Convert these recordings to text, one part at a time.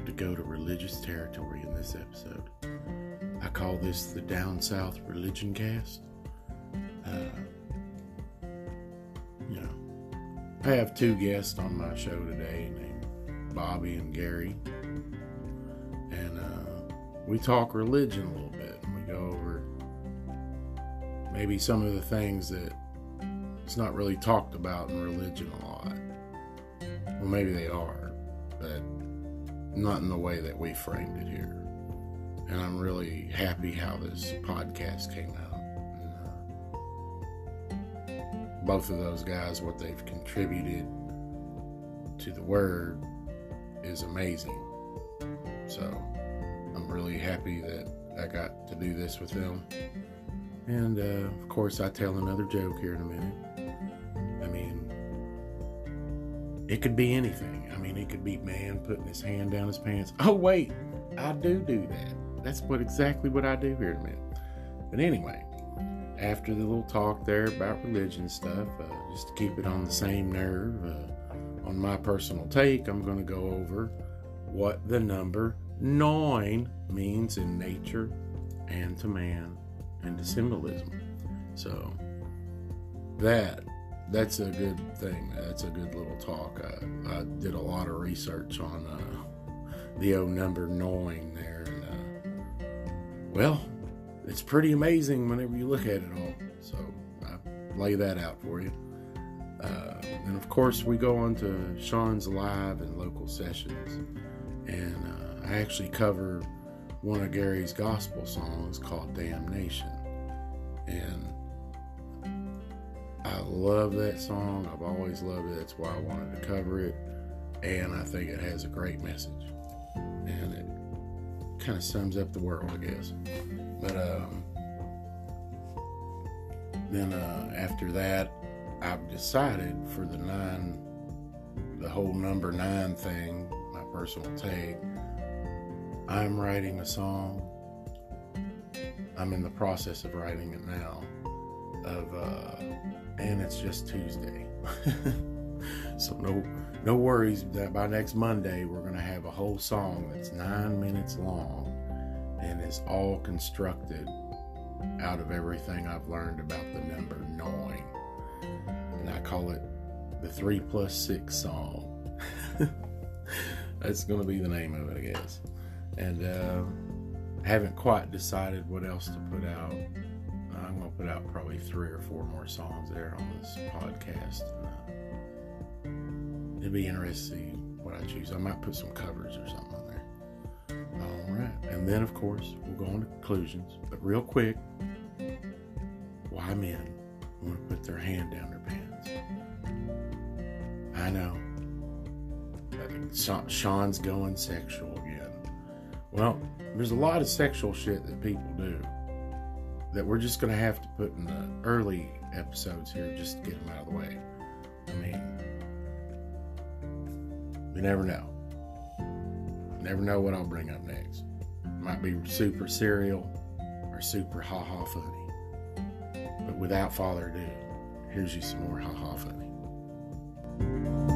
We're to go to religious territory in this episode. I call this the Down South Religion Cast. Uh, you know, I have two guests on my show today named Bobby and Gary. And uh, we talk religion a little bit. And we go over maybe some of the things that it's not really talked about in religion a lot. Well, maybe they are, but not in the way that we framed it here. And I'm really happy how this podcast came out. And, uh, both of those guys, what they've contributed to the word is amazing. So I'm really happy that I got to do this with them. And uh, of course, I tell another joke here in a minute. I mean, it could be anything. Mean, it could be man putting his hand down his pants. Oh, wait, I do do that. That's what exactly what I do here in a minute. But anyway, after the little talk there about religion stuff, uh, just to keep it on the same nerve, uh, on my personal take, I'm going to go over what the number nine means in nature and to man and to symbolism. So that that's a good thing. That's a good little talk. I, I did a lot of research on uh, the old number nine there, and uh, well, it's pretty amazing whenever you look at it all. So I lay that out for you. Uh, and of course, we go on to Sean's live and local sessions, and uh, I actually cover one of Gary's gospel songs called "Damnation," and love that song. I've always loved it. That's why I wanted to cover it. And I think it has a great message. And it kind of sums up the world, I guess. But um, then uh, after that, I've decided for the nine, the whole number nine thing, my personal take, I'm writing a song. I'm in the process of writing it now. Of uh, and it's just Tuesday. so no no worries that by next Monday we're gonna have a whole song that's nine minutes long and is all constructed out of everything I've learned about the number nine. And I call it the three plus six song. that's gonna be the name of it, I guess. And uh, haven't quite decided what else to put out I'm going to put out probably three or four more songs there on this podcast. Uh, it'd be interesting what I choose. I might put some covers or something on there. All right. And then, of course, we'll go on to conclusions. But real quick, why men want to put their hand down their pants? I know. Sean's going sexual again. Well, there's a lot of sexual shit that people do that we're just going to have to put in the early episodes here just to get them out of the way. I mean, you never know. You never know what I'll bring up next. It might be super serial or super ha ha funny. But without further ado, here's you some more ha ha funny.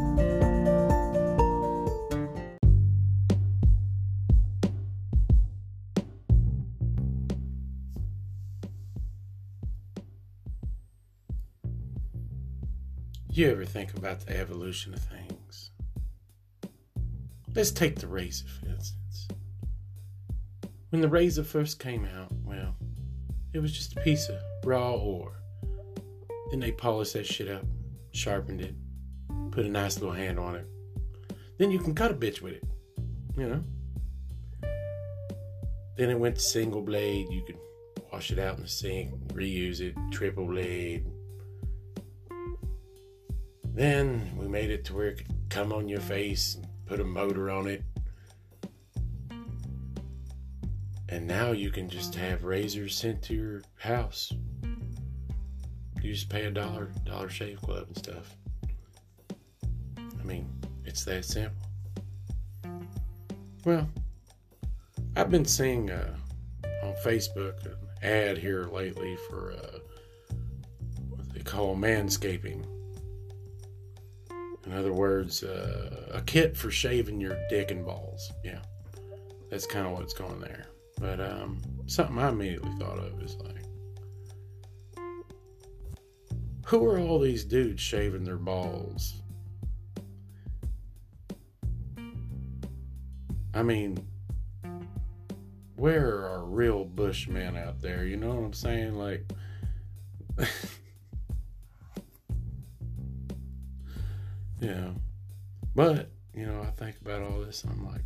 You ever think about the evolution of things? Let's take the razor, for instance. When the razor first came out, well, it was just a piece of raw ore. Then they polished that shit up, sharpened it, put a nice little hand on it. Then you can cut a bitch with it, you know? Then it went to single blade. You could wash it out in the sink, reuse it, triple blade, then we made it to where it could come on your face and put a motor on it. And now you can just have razors sent to your house. You just pay a dollar, Dollar Shave Club and stuff. I mean, it's that simple. Well, I've been seeing uh, on Facebook an ad here lately for uh, what they call manscaping. In other words, uh, a kit for shaving your dick and balls. Yeah, that's kind of what's going there. But um, something I immediately thought of is like, who are all these dudes shaving their balls? I mean, where are real bushmen out there? You know what I'm saying? Like, yeah. But, you know, I think about all this I'm like,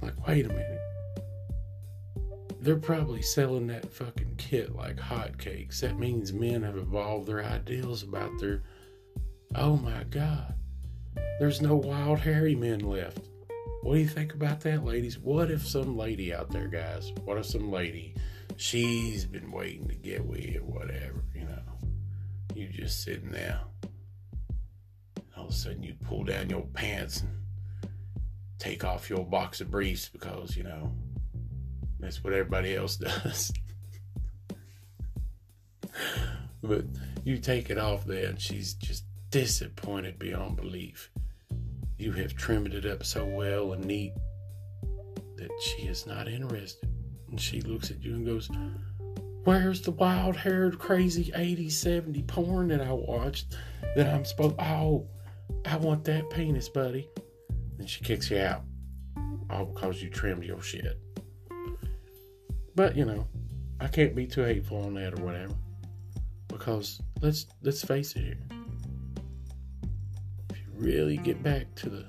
like, wait a minute. They're probably selling that fucking kit like hotcakes. That means men have evolved their ideals about their. Oh my God. There's no wild, hairy men left. What do you think about that, ladies? What if some lady out there, guys? What if some lady, she's been waiting to get with whatever, you know? You just sitting there. All of a sudden, you pull down your pants and take off your box of briefs because, you know, that's what everybody else does. but you take it off there, and she's just disappointed beyond belief you have trimmed it up so well and neat that she is not interested. And she looks at you and goes, Where's the wild haired, crazy 80s, 70 porn that I watched that I'm supposed Oh, I want that penis, buddy. And she kicks you out. All because you trimmed your shit. But you know, I can't be too hateful on that or whatever. Because let's let's face it here If you really get back to the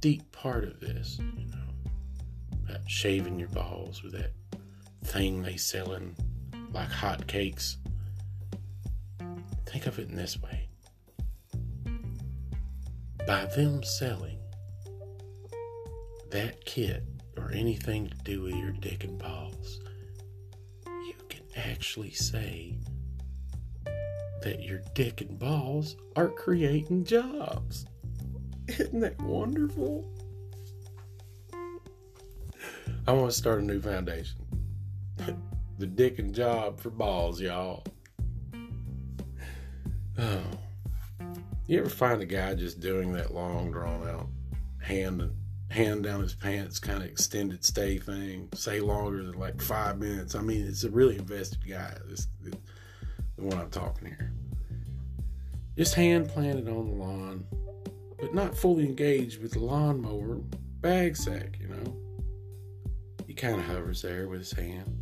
deep part of this, you know, about shaving your balls with that thing they selling like hotcakes. Think of it in this way. By them selling that kit or anything to do with your dick and balls, you can actually say that your dick and balls are creating jobs. Isn't that wonderful? I want to start a new foundation. the dick and job for balls, y'all. Oh. You ever find a guy just doing that long, drawn out hand hand down his pants kind of extended stay thing? Say longer than like five minutes. I mean, it's a really invested guy. This, the one I'm talking here. Just hand planted on the lawn, but not fully engaged with the lawnmower bag sack, you know. He kind of hovers there with his hand.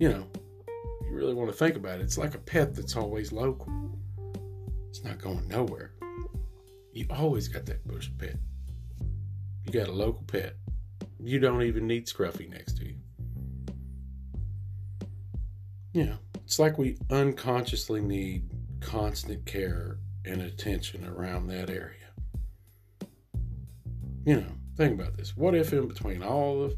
You know, really want to think about it. It's like a pet that's always local. It's not going nowhere. You always got that bush pet. You got a local pet. You don't even need Scruffy next to you. You know, it's like we unconsciously need constant care and attention around that area. You know, think about this. What if in between all of,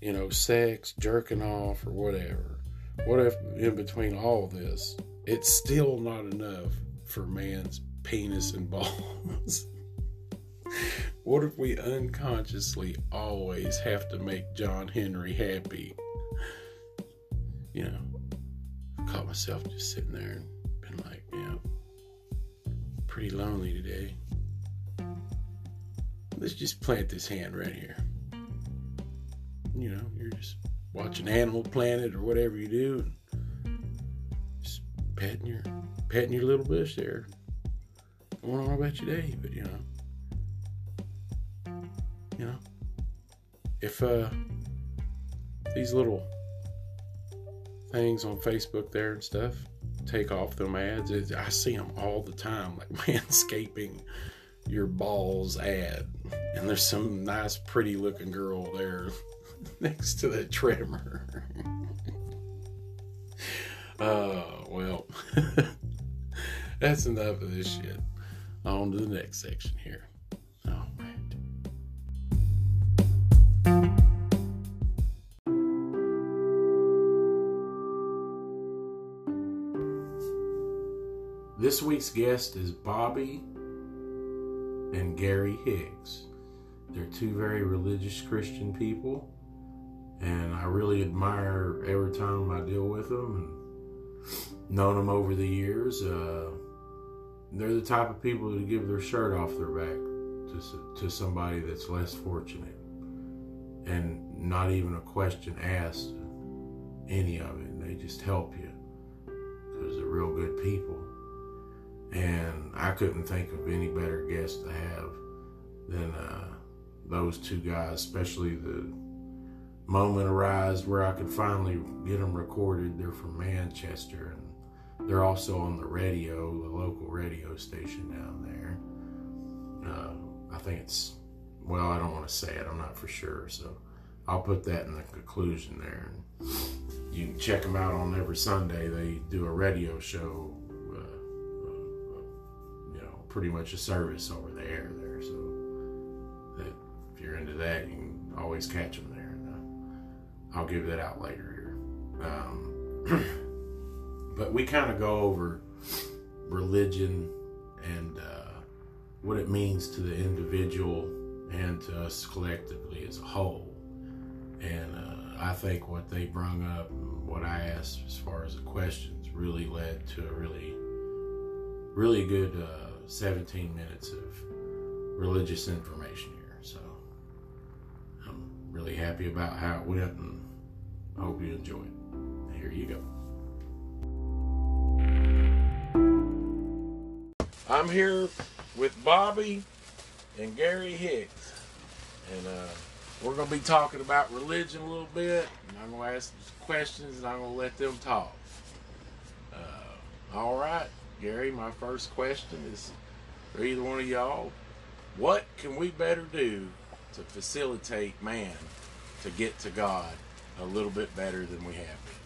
you know, sex, jerking off, or whatever, what if in between all this, it's still not enough for man's penis and balls? what if we unconsciously always have to make John Henry happy? You know, I caught myself just sitting there and been like, yeah. pretty lonely today. Let's just plant this hand right here. You know, you're just watching Animal Planet or whatever you do, and just petting your petting your little bush there. I don't know about your day, but you know, you know, if uh these little things on Facebook there and stuff take off them ads. I see them all the time, like manscaping your balls ad, and there's some nice, pretty looking girl there next to the trimmer. uh, well, that's enough of this shit. On to the next section here. This week's guest is Bobby and Gary Hicks. They're two very religious Christian people, and I really admire every time I deal with them. And known them over the years. Uh, they're the type of people to give their shirt off their back to to somebody that's less fortunate, and not even a question asked. Any of it, they just help you because they're real good people. And I couldn't think of any better guest to have than uh, those two guys, especially the moment arise where I could finally get them recorded. They're from Manchester and they're also on the radio, the local radio station down there. Uh, I think it's, well, I don't want to say it, I'm not for sure. So I'll put that in the conclusion there. And you can check them out on every Sunday. They do a radio show, uh, uh, you know, pretty much a service over the air there. So that if you're into that, you can always catch them there. I'll give that out later here. Um, but we kind of go over religion and uh, what it means to the individual and to us collectively as a whole. And uh, I think what they brung up, and what I asked as far as the questions, really led to a really, really good uh, 17 minutes of religious information here. So I'm really happy about how it went and I hope you enjoy it. Here you go. I'm here with Bobby and Gary Hicks, and uh, we're going to be talking about religion a little bit. And I'm going to ask questions, and I'm going to let them talk. Uh, all right, Gary. My first question is for either one of y'all: What can we better do to facilitate man to get to God a little bit better than we have been.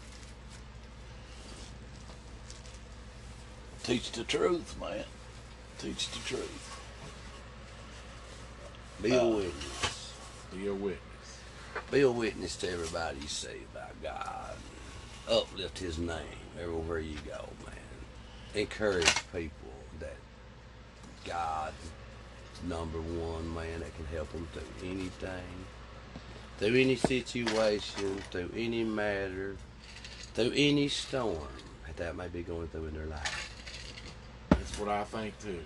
Teach the truth, man. Teach the truth. Be a uh, witness. Be a witness. Be a witness to everybody you see about God. Uplift His name everywhere you go, man. Encourage people that God's number one, man, that can help them through anything through any situation, through any matter, through any storm that that may be going through in their life. That's what I think too.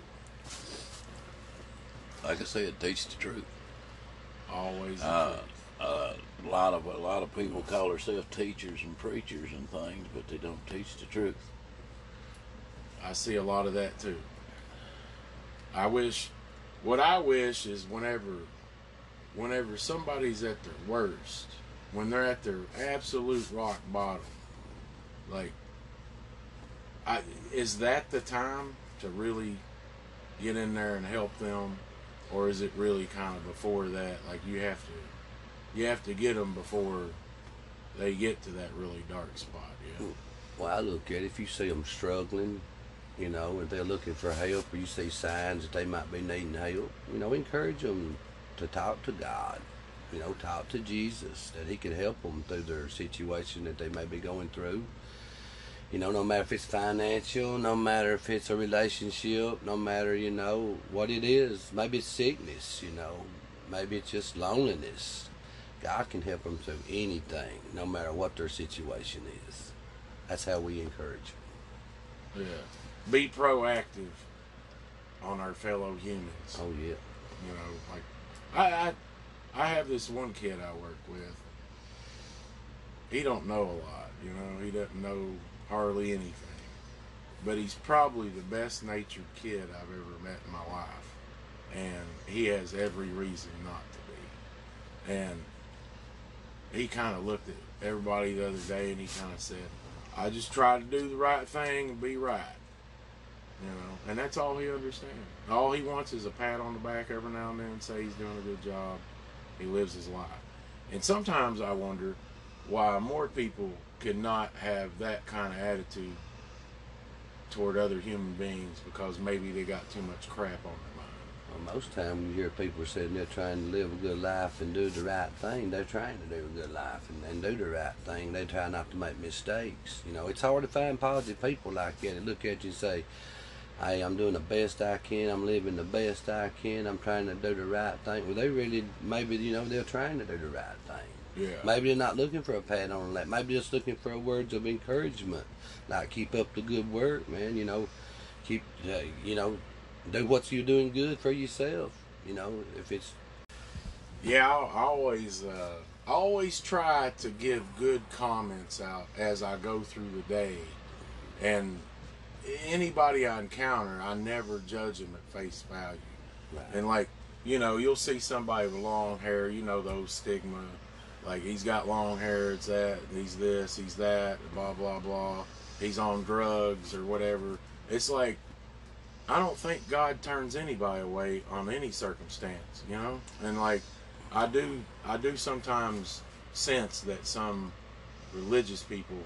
Like I said, teach the truth. Always. Uh, uh, a lot of a lot of people call themselves teachers and preachers and things, but they don't teach the truth. I see a lot of that too. I wish, what I wish is whenever whenever somebody's at their worst, when they're at their absolute rock bottom, like, I, is that the time to really get in there and help them, or is it really kind of before that? Like you have to, you have to get them before they get to that really dark spot. Yeah. Well, I look at it, if you see them struggling, you know, if they're looking for help, or you see signs that they might be needing help, you know, encourage them to talk to God, you know, talk to Jesus, that He can help them through their situation that they may be going through. You know, no matter if it's financial, no matter if it's a relationship, no matter, you know, what it is. Maybe it's sickness, you know, maybe it's just loneliness. God can help them through anything, no matter what their situation is. That's how we encourage them. Yeah. Be proactive on our fellow humans. Oh, yeah. You know, like I, I I have this one kid I work with. He don't know a lot, you know. He doesn't know hardly anything, but he's probably the best natured kid I've ever met in my life, and he has every reason not to be. And he kind of looked at everybody the other day and he kind of said, "I just try to do the right thing and be right." You know, and that's all he understands. All he wants is a pat on the back every now and then say he's doing a good job. He lives his life. And sometimes I wonder why more people could not have that kind of attitude toward other human beings because maybe they got too much crap on their mind. Well, most time you hear people saying they're trying to live a good life and do the right thing. They're trying to do a good life and, and do the right thing. They try not to make mistakes. You know, it's hard to find positive people like that that look at you and say, hey, I'm doing the best I can, I'm living the best I can, I'm trying to do the right thing. Well, they really, maybe, you know, they're trying to do the right thing. Yeah. Maybe they're not looking for a pat on the lap. Maybe just looking for words of encouragement. Like keep up the good work, man. You know, keep uh, you know, do what you're doing good for yourself. You know, if it's Yeah, I, I always, uh, I always try to give good comments out as I go through the day, and anybody I encounter, I never judge them at face value. And like, you know, you'll see somebody with long hair, you know those stigma, like he's got long hair, it's that, he's this, he's that, blah blah blah. He's on drugs or whatever. It's like I don't think God turns anybody away on any circumstance, you know? And like I do I do sometimes sense that some religious people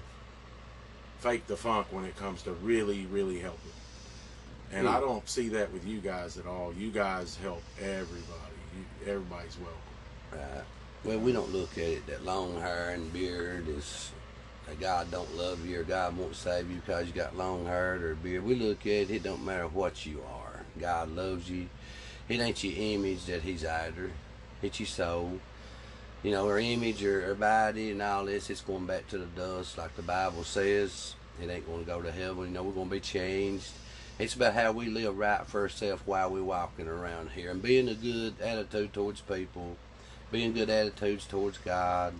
fake the funk when it comes to really, really helping. And I don't see that with you guys at all. You guys help everybody. You, everybody's welcome. Right. Well, we don't look at it that long hair and beard is that uh, God don't love you or God won't save you because you got long hair or a beard. We look at it, it don't matter what you are. God loves you. It ain't your image that He's after. It's your soul. You know, our image or our body and all this, it's going back to the dust like the Bible says. It ain't going to go to heaven. You know, we're going to be changed. It's about how we live right for ourselves while we're walking around here and being a good attitude towards people being good attitudes towards God,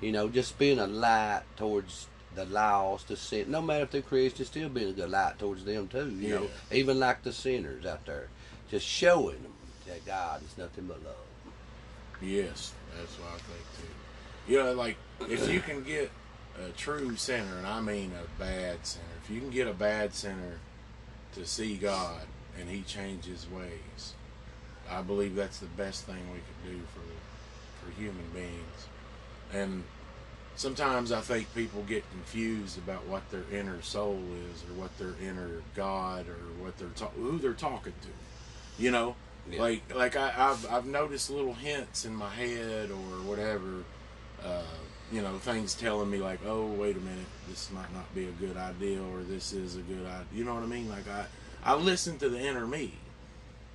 you know, just being a light towards the lost, the sin. No matter if they're Christians, still being a good light towards them too. You know, even like the sinners out there, just showing them that God is nothing but love. Yes, that's what I think too. You know, like if you can get a true sinner, and I mean a bad sinner, if you can get a bad sinner to see God and He change His ways, I believe that's the best thing we could do for for human beings. And sometimes I think people get confused about what their inner soul is, or what their inner God, or what they're ta- who they're talking to. You know, Yeah. like like I, I've I've noticed little hints in my head or whatever. Uh, you know, things telling me like, oh, wait a minute, this might not be a good idea, or this is a good idea. You know what I mean? Like I I listen to the inner me,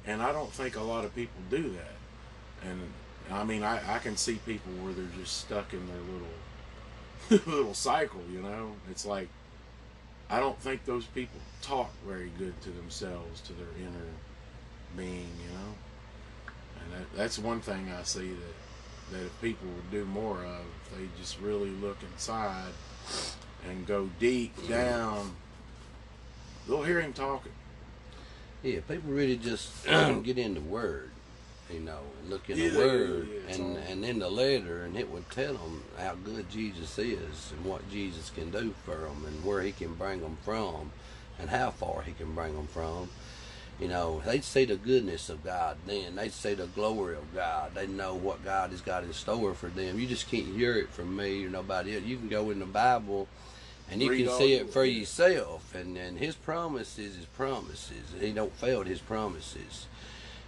and I don't think a lot of people do that. And I mean, I, I can see people where they're just stuck in their little little cycle. You know, it's like I don't think those people talk very good to themselves, to their inner being. You know, and that, that's one thing I see that that if people would do more of, if they just really look inside and go deep down, they'll hear him talking. Yeah, people really just get into Word, you know, and look in Yeah, the Word yeah, and all- and in the letter, and it would tell them how good Jesus is and what Jesus can do for them and where He can bring them from, and how far He can bring them from. You know, they'd see the goodness of God then. They'd see the glory of God. They know what God has got in store for them. You just can't hear it from me or nobody else. You can go in the Bible and you Read can see it it, for yourself. And, and his promises is promises. He don't fail his promises.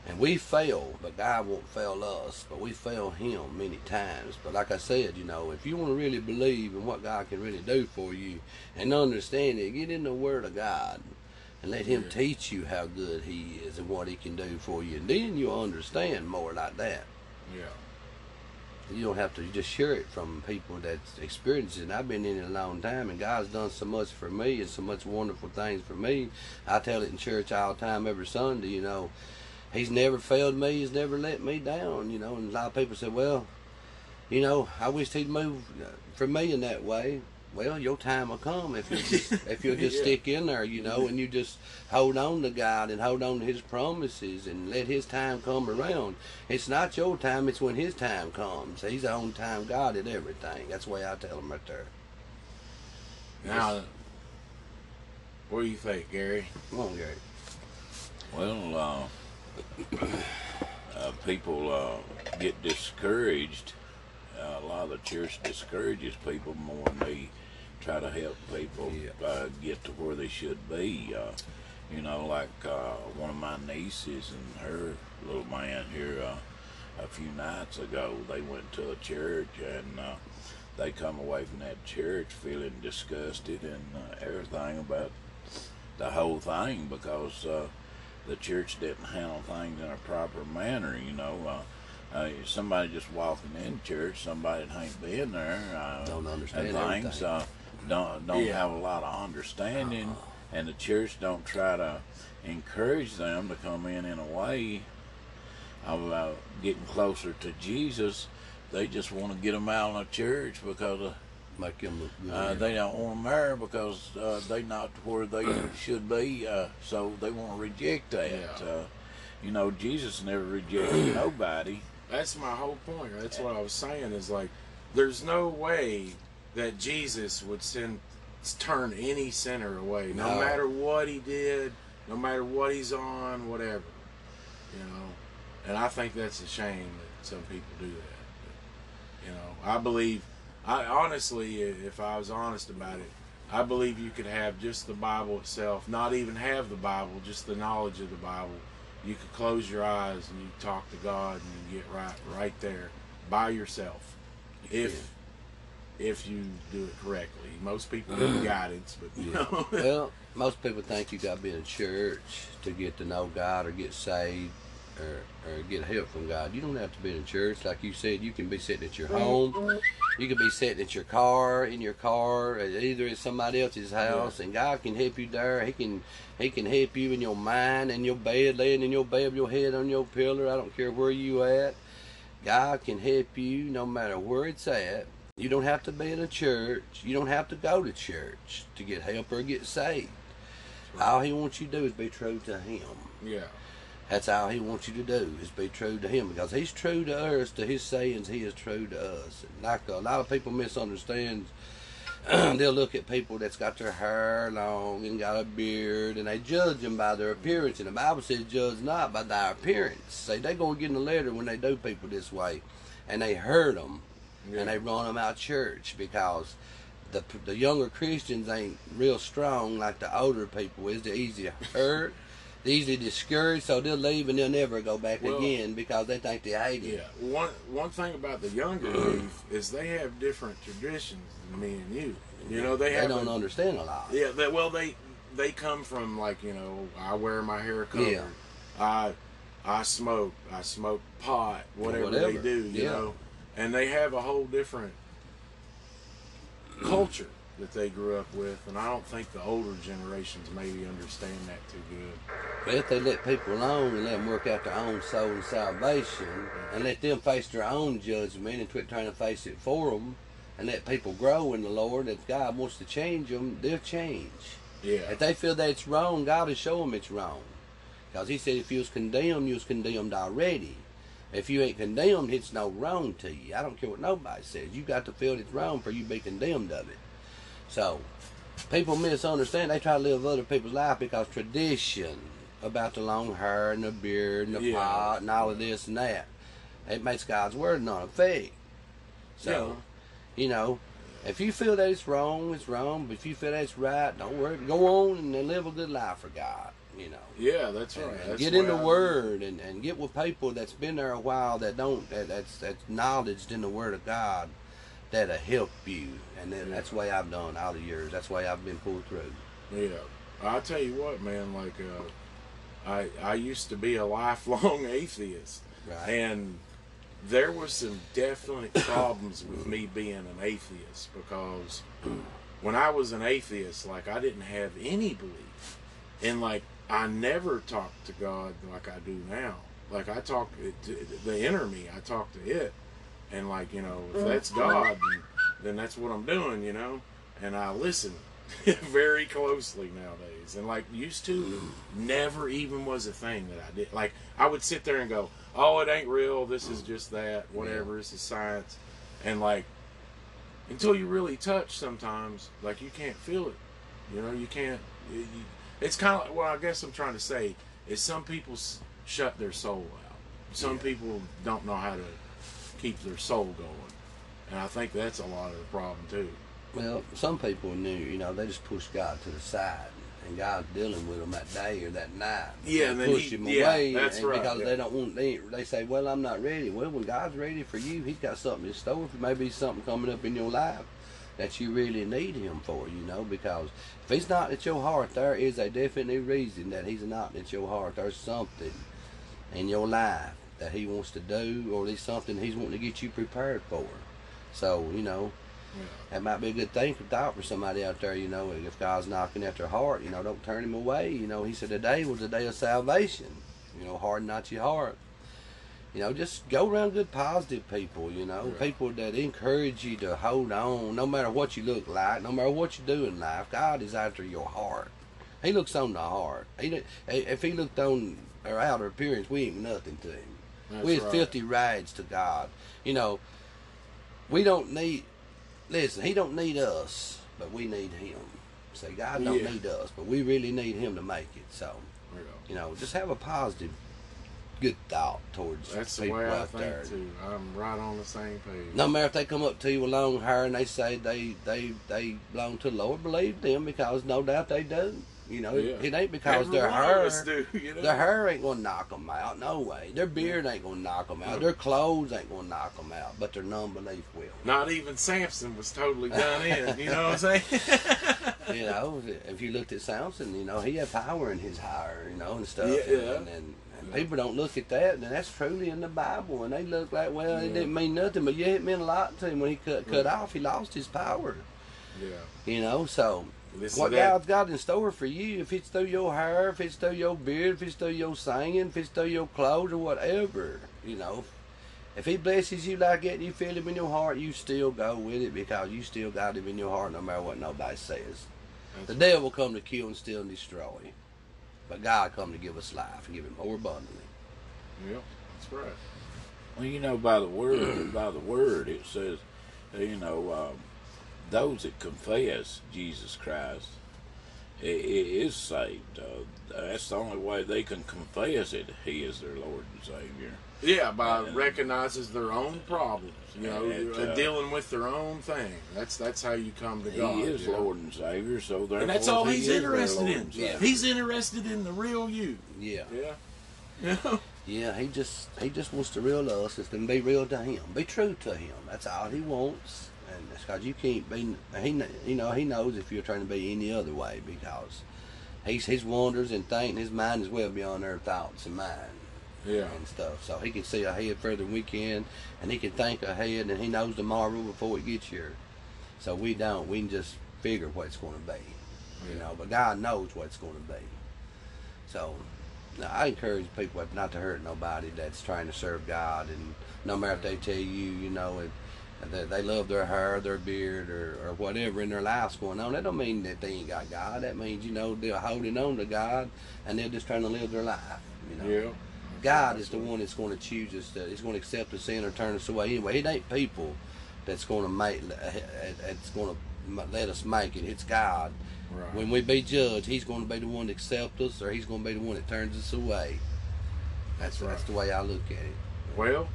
And we fail, but God won't fail us. But we fail him many times. But like I said, you know, if you want to really believe in what God can really do for you and understand it, get in the Word of God and let Him teach you how good He is and what He can do for you. And then you'll understand more like that. Yeah. You don't have to just hear it from people that's experienced it. And I've been in it a long time, and God's done so much for me and so much wonderful things for me. I tell it in church all the time, every Sunday. You know, He's never failed me. He's never let me down. You know, and a lot of people say, "Well, you know, I wish He'd move uh, for me in that way." Well, your time will come if you just if you'll just Yeah. stick in there, you know, and you just hold on to God and hold on to His promises and let His time come around. It's not your time; it's when His time comes. He's the on time God at everything. That's the way I tell him right there. Now, what do you think, Gary? Come on, Gary. Well, uh, uh, people uh, get discouraged. Uh, a lot of the church discourages people more than they try to help people Yeah. uh, get to where they should be. Uh, you know, like uh, one of my nieces and her little man here uh, a few nights ago, they went to a church and uh, they come away from that church feeling disgusted and uh, everything about the whole thing because uh, the church didn't handle things in a proper manner. You know, uh, uh, somebody just walking in church, somebody that ain't been there, uh, Don't understand things, everything. uh, don't don't Yeah. have a lot of understanding, Uh-uh. and the church don't try to encourage them to come in in a way of uh, getting closer to Jesus. They just want to get them out of the church because uh, Make them look good. uh, they don't want to marry because uh, they not where they should be. Uh, so they want to reject that. Yeah. Uh, you know, Jesus never rejected nobody. That's my whole point. That's what I was saying. Is like, there's no way that Jesus would send turn any sinner away, no, No. matter what he did, no matter what he's on, whatever. You know, and I think that's a shame that some people do that. But, you know, I believe. I honestly, if I was honest about it, I believe you could have just the Bible itself, not even have the Bible, just the knowledge of the Bible. You could close your eyes and you talk to God and you get right right there by yourself. If if you do it correctly. Most people need guidance, but you know well, most people think you got to be in church to get to know God or get saved or, or get help from God. You don't have to be in a church. Like you said, you can be sitting at your home. You can be sitting at your car, in your car, either at somebody else's house, and God can help you there. He can He can help you in your mind, in your bed, laying in your bed, with your head on your pillow. I don't care where you at. God can help you no matter where it's at. You don't have to be in a church. You don't have to go to church to get help or get saved. All He wants you to do is be true to Him. yeah. That's all He wants you to do is be true to Him because He's true to us. To His sayings, He is true to us. And like a lot of people misunderstand, they'll look at people that's got their hair long and got a beard, and they judge them by their appearance. And the Bible says, "Judge not by thy appearance." Say they're gonna get in the letter when they do people this way, and they hurt them Yeah. and they run them out of church because the the younger Christians ain't real strong like the older people is. They're easy to hurt, they're easy discouraged, so they'll leave and they'll never go back Well, again because they think they hate it. Yeah. One one thing about the younger youth is they have different traditions than me and you. You know, they, They don't understand a lot. Yeah, they, well, they they come from like you know, I wear my hair covered. Yeah. I I smoke. I smoke pot. Whatever, they do, you yeah. know, and they have a whole different culture that they grew up with, and I don't think the older generations maybe understand that too good. But if they let people alone and let them work out their own soul and salvation, and let them face their own judgment and quit trying to face it for them, and let people grow in the Lord, if God wants to change them, they'll change. Yeah, If they feel that it's wrong, God will show them it's wrong. Because He said if you was condemned, you was condemned already. If you ain't condemned, it's no wrong to you. I don't care what nobody says. You got to feel it's wrong for you to be condemned of it. So, people misunderstand. They try to live other people's life because tradition about the long hair and the beard and the Yeah. pot and all of this and that. It makes God's word not effect. So, you know, if you feel that it's wrong, it's wrong. But if you feel that it's right, don't worry. Go on and live a good life for God. You know, yeah, that's right. and, and That's get in the I. Word and, and get with people that's been there a while that don't that, that's that's knowledge in the Word of God that'll help you. And then that's the way I've done all the years. That's why I've been pulled through. Yeah, I tell you what, man. Like, uh, I I used to be a lifelong atheist, Right. and there was some definite problems with me being an atheist because when I was an atheist, like I didn't have any belief, in like I never talked to God like I do now. Like I talk to the inner me, I talk to it, and like you know, if that's mm-hmm. God, then, then that's what I'm doing, you know, and I listen very closely nowadays. And like used to, never even was a thing that I did. Like I would sit there and go, "Oh, it ain't real. This is just that. Whatever. This is science." And like until you really touch, sometimes like you can't feel it. You know, you can't. You, it's kind of well. I guess I'm trying to say is some people s- shut their soul out. Some Yeah. people don't know how to keep their soul going, and I think that's a lot of the problem too. Well, some people knew, you know, they just push God to the side, and God's dealing with them that day or that night. Yeah, They push he- him yeah, away, that's right, because yeah. they don't want. They, they say, "Well, I'm not ready." Well, when God's ready for you, He's got something in store. Maybe something coming up in your life that you really need Him for. You know, because if He's not at your heart, there is a definite reason that He's not at your heart. There's something in your life that he wants to do, or least something he's wanting to get you prepared for. So you know, that might be a good thing for thought for somebody out there. You know, if God's knocking at their heart, you know, don't turn him away. You know, He said today was the day of salvation. You know, harden not your heart. You know, just go around good positive people. You know, Right. people that encourage you to hold on, no matter what you look like, no matter what you do in life. God is after your heart. He looks on the heart. He eh, if He looked on our outer appearance, we ain't nothing to Him. That's We're right. filthy rags to God. You know, we don't need. Listen, He don't need us, but we need Him. Say, God don't Yeah. need us, but we really need Him to make it. So, you know, just have a positive, good thought towards That's the people way I out think there. too. I'm right on the same page. No matter if they come up to you with long hair and they say they they they belong to the Lord, believe them because no doubt they do. You know, Yeah. it ain't because their hair. do, you know? Their hair ain't gonna knock them out, no way. Their beard ain't gonna knock them out. Their clothes ain't gonna knock them out, but their non-belief will. Not even Samson was totally done in. You know what I'm saying? You know, if you looked at Samson, you know he had power in his hair, you know, and stuff. Yeah. And, and, and people don't look at that, and that's truly in the Bible. And they look like, well, it didn't mean nothing, but yeah, it meant a lot to him when he cut cut off. He lost his power. yeah. You know, so This what God's got in store for you, if it's through your hair, if it's through your beard, if it's through your singing, if it's through your clothes or whatever, you know, if He blesses you like that and you feel Him in your heart, you still go with it because you still got Him in your heart no matter what nobody says. That's The devil come to kill and steal and destroy, but God come to give us life and give it more abundantly. Yeah, that's right. Well, you know, by the word, by the word, it says, uh, you know, um, those that confess Jesus Christ i- i- is saved. Uh, that's the only way they can confess it. He is their Lord and Savior. Yeah, by Yeah. recognizes their own problems, you know, And, uh, uh, dealing with their own thing. That's that's how you come to He God. is you know? Lord and Savior, so therefore and that's all he he's is interested in. Yeah. He's interested in the real you. Yeah. Yeah. You know? Yeah, he just he just wants the real us to be real to him. Be true to him. That's all he wants. And it's because you can't be. He you know he knows if you're trying to be any other way because he's his wonders and thinking his mind is well beyond their thoughts and mind Yeah. and stuff. So he can see ahead further than we can, and he can think ahead, and he knows tomorrow before it gets here. So we don't. We can just figure what it's going to be, you know. But God knows what it's going to be. So I encourage people not to hurt nobody that's trying to serve God, and no matter if they tell you, you know, it, that they love their hair, their beard, or, or whatever in their lives going on. That don't mean that they ain't got God. That means you know they're holding on to God, and they're just trying to live their life. You know. Yeah. God is the one that's going to choose us. That He's going to accept us in or turn us away. Anyway, it ain't people that's going to make. It's going to let us make it. It's God. Right. When we be judged, He's going to be the one that accepts us, or He's going to be the one that turns us away. That's That's right. that's the way I look at it. Well,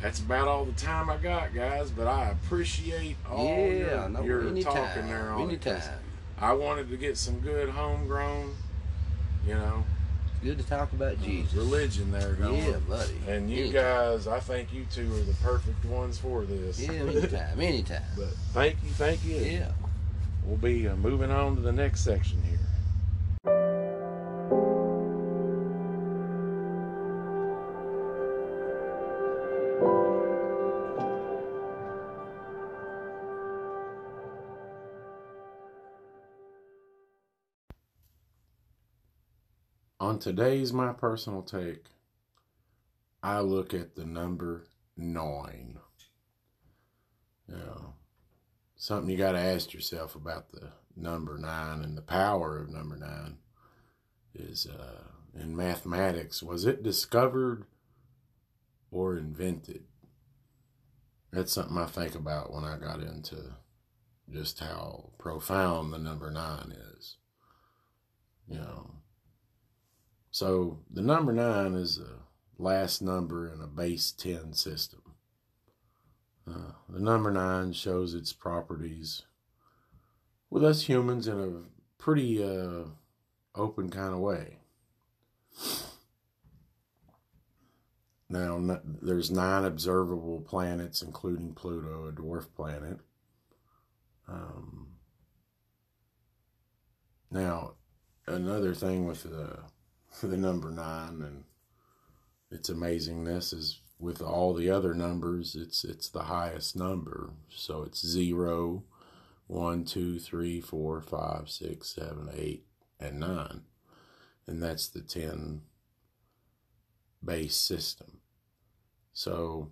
that's about all the time I got, guys. But I appreciate all yeah, your, no, your anytime, talking there on it, anytime. I wanted to get some good homegrown, you know, Good to talk about Jesus. religion there going. Yeah, buddy. And you Anytime. guys, I think you two are the perfect ones for this. Yeah, anytime, anytime. but thank you, thank you. Yeah. We'll be uh, moving on to the next section here. On today's My Personal Take, I look at the number nine. You know, something you got to ask yourself about the number nine and the power of number nine is uh, in mathematics was it discovered or invented? That's something I think about when I got into just how profound the number nine is. You know, so the number nine is the last number in a base 10 system. Uh, the number nine shows its properties with us humans in a pretty uh, open kind of way. Now, there's nine observable planets, including Pluto, a dwarf planet. Um, now, another thing with the the number nine and its amazingness is with all the other numbers, it's it's the highest number. So it's zero, one, two, three, four, five, six, seven, eight, and nine, and that's the ten base system. So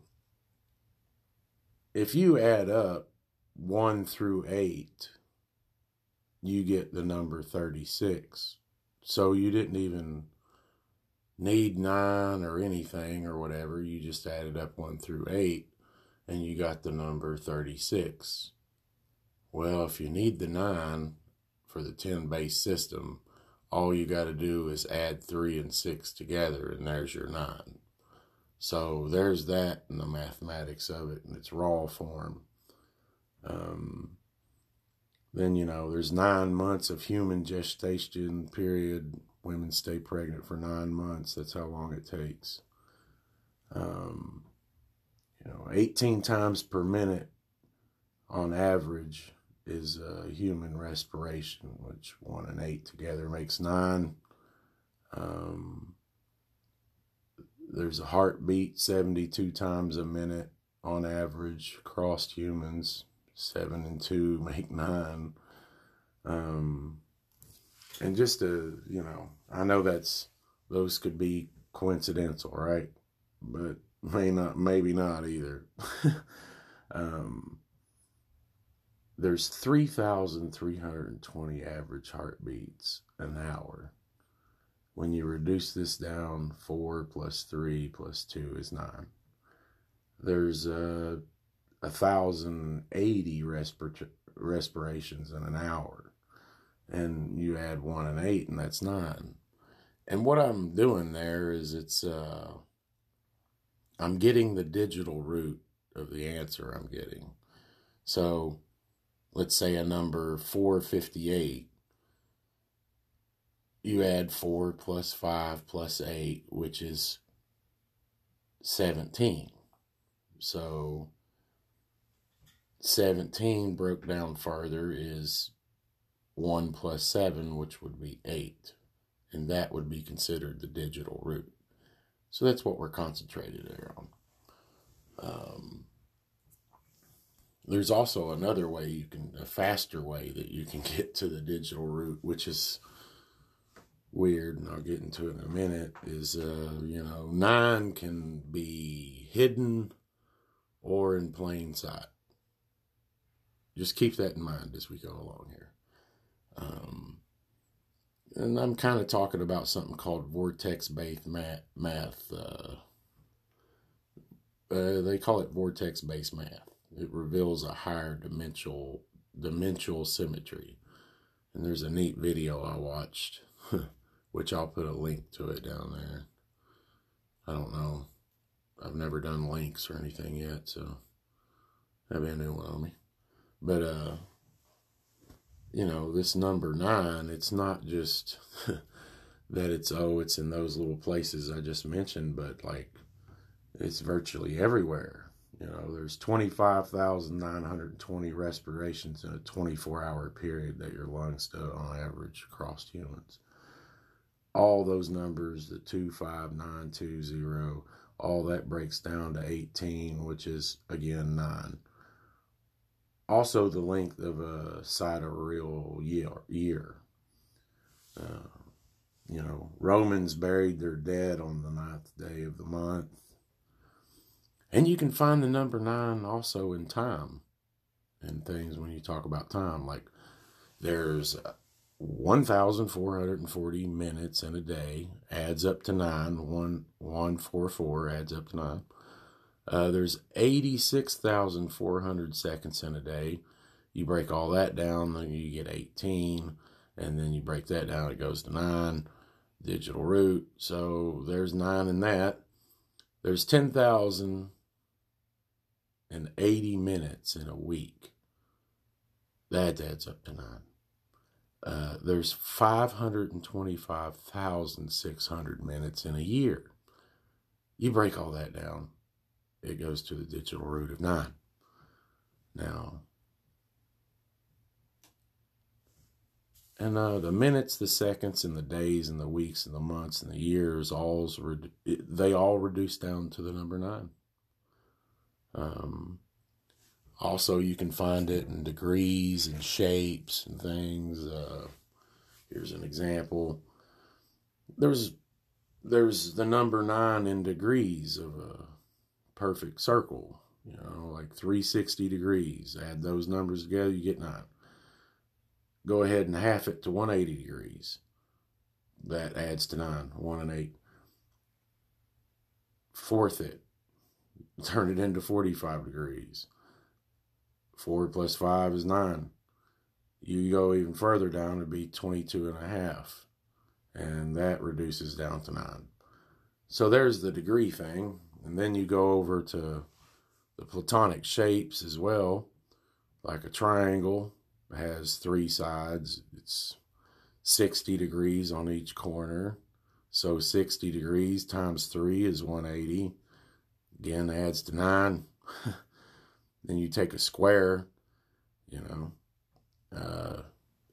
if you add up one through eight, you get the number 36. So you didn't even need nine or anything or whatever. You just added up one through eight and you got the number 36. Well, if you need the nine for the 10 base system, all you got to do is add three and six together, and there's your nine. So there's that in the mathematics of it in its raw form. Um, then, you know, there's nine months of human gestation period. Women stay pregnant for nine months. That's how long it takes. Um, you know, 18 times per minute on average is a human respiration, which one and eight together makes nine. Um, there's a heartbeat 72 times a minute on average across humans. Seven and two make nine. Um, and just to, you know, I know that's, those could be coincidental, right? But may not, maybe not either. um, there's 3,320 average heartbeats an hour. When you reduce this down, 4 plus 3 plus 2 is 9. There's uh, 1,080 respir- respirations in an hour. And you add 1 and 8, and that's 9. And what I'm doing there is it's, uh, I'm getting the digital root of the answer I'm getting. So, let's say a number 458, you add 4 plus 5 plus 8, which is 17. So 17 broke down further is 1 plus 7, which would be 8. And that would be considered the digital root. So that's what we're concentrated there on. Um, there's also another way you can, a faster way that you can get to the digital root, which is weird, and I'll get into it in a minute, is, uh, you know, nine can be hidden or in plain sight. Just keep that in mind as we go along here. Um, and I'm kind of talking about something called vortex-based math. math uh, uh, they call it vortex-based math it reveals a higher dimensional dimensional symmetry. And there's a neat video I watched, which I'll put a link to it down there. I don't know. I've never done links or anything yet, so that'd be a new one on me. But uh you know, this number nine, it's not just that it's oh, it's in those little places I just mentioned, but like it's virtually everywhere. You know, there's 25,920 respirations in a 24 hour period that your lungs do on average across humans. All those numbers, the 25920, all that breaks down to 18, which is again 9. Also, the length of a sidereal year. year. Uh, you know, Romans buried their dead on the ninth day of the month and you can find the number nine also in time and things when you talk about time. Like there's 1,440 minutes in a day, adds up to nine. One, one, four, four adds up to nine. Uh, there's 86,400 seconds in a day. You break all that down, then you get 18. And then you break that down, it goes to nine. Digital root. So there's nine in that. There's 10,000 and 80 minutes in a week. That adds up to nine. Uh, there's 525,600 minutes in a year. You break all that down, it goes to the digital root of nine. Now, And uh, the minutes, the seconds, and the days, and the weeks, and the months, and the years, all's they all reduce down to the number nine. Um, also, you can find it in degrees and shapes and things. Uh, here's an example. There's there's the number nine in degrees of a perfect circle. You know, like 360 degrees. Add those numbers together, you get nine go ahead and half it to 180 degrees. That adds to 9, 1 and 8. Fourth it, turn it into 45 degrees. 4 plus 5 is 9. You go even further down, it'd be 22 and a half. And that reduces down to 9. So there's the degree thing. And then you go over to the platonic shapes as well, like a triangle, has three sides. It's 60 degrees on each corner. So 60 degrees times 3 is 180. Again, adds to 9. then you take a square, you know, uh,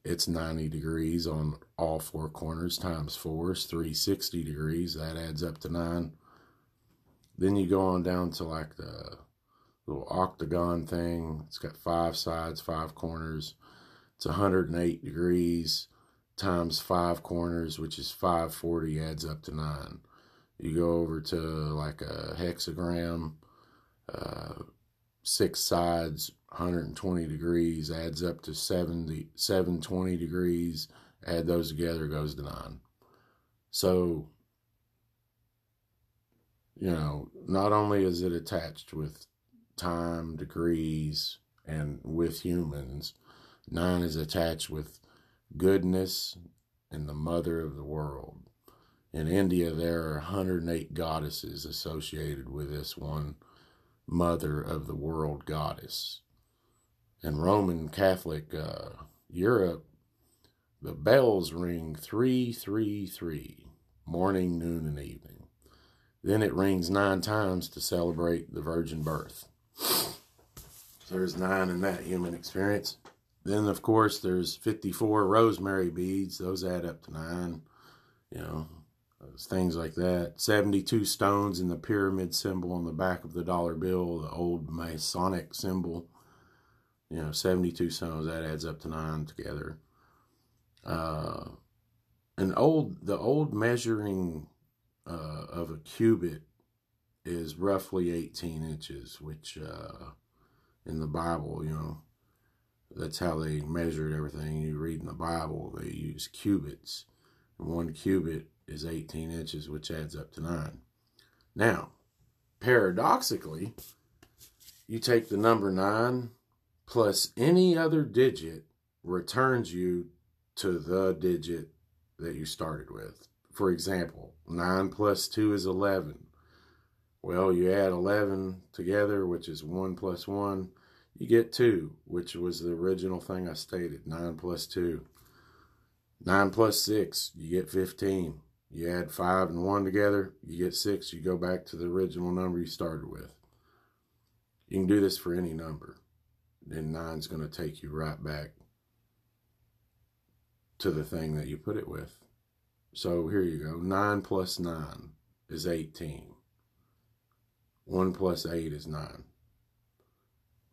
it's 90 degrees on all four corners times 4 is 360 degrees. That adds up to 9. Then you go on down to like the little octagon thing. It's got five sides, five corners. It's 108 degrees times five corners, which is 540, adds up to nine. You go over to like a hexagram, uh, six sides, 120 degrees, adds up to 70, 720 degrees. Add those together, goes to nine. So, you know, not only is it attached with time, degrees, and with humans, Nine is attached with goodness and the mother of the world. In India, there are 108 goddesses associated with this one mother of the world goddess. In Roman Catholic uh, Europe, the bells ring 333, morning, noon, and evening. Then it rings nine times to celebrate the virgin birth. There's nine in that human experience. Then, of course, there's 54 rosemary beads. Those add up to nine. You know, things like that. 72 stones in the pyramid symbol on the back of the dollar bill, the old Masonic symbol. You know, 72 stones, that adds up to nine together. Uh, an old, the old measuring uh, of a cubit is roughly 18 inches, which uh, in the Bible, you know, that's how they measured everything. You read in the Bible, they use cubits. And one cubit is 18 inches, which adds up to 9. Now, paradoxically, you take the number 9 plus any other digit returns you to the digit that you started with. For example, 9 plus 2 is 11. Well, you add 11 together, which is 1 plus 1 you get 2, which was the original thing I stated 9 plus 2. 9 plus 6, you get 15. You add 5 and 1 together, you get 6. You go back to the original number you started with. You can do this for any number. Then 9 is going to take you right back to the thing that you put it with. So here you go. 9 plus 9 is 18. 1 plus 8 is 9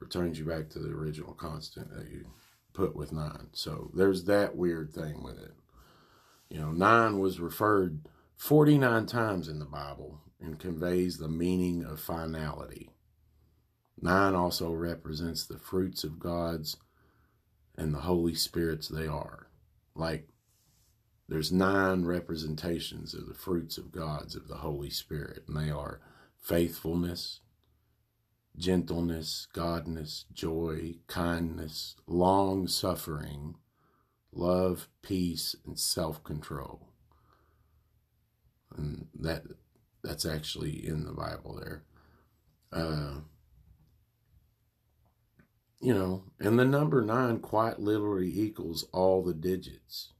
returns you back to the original constant that you put with nine. So there's that weird thing with it. You know, nine was referred 49 times in the Bible and conveys the meaning of finality. Nine also represents the fruits of God's and the Holy Spirit's they are. Like there's nine representations of the fruits of God's of the Holy Spirit, and they are faithfulness, gentleness, godness, joy, kindness, long suffering, love, peace, and self control. And that that's actually in the Bible there. Uh, you know, and the number nine quite literally equals all the digits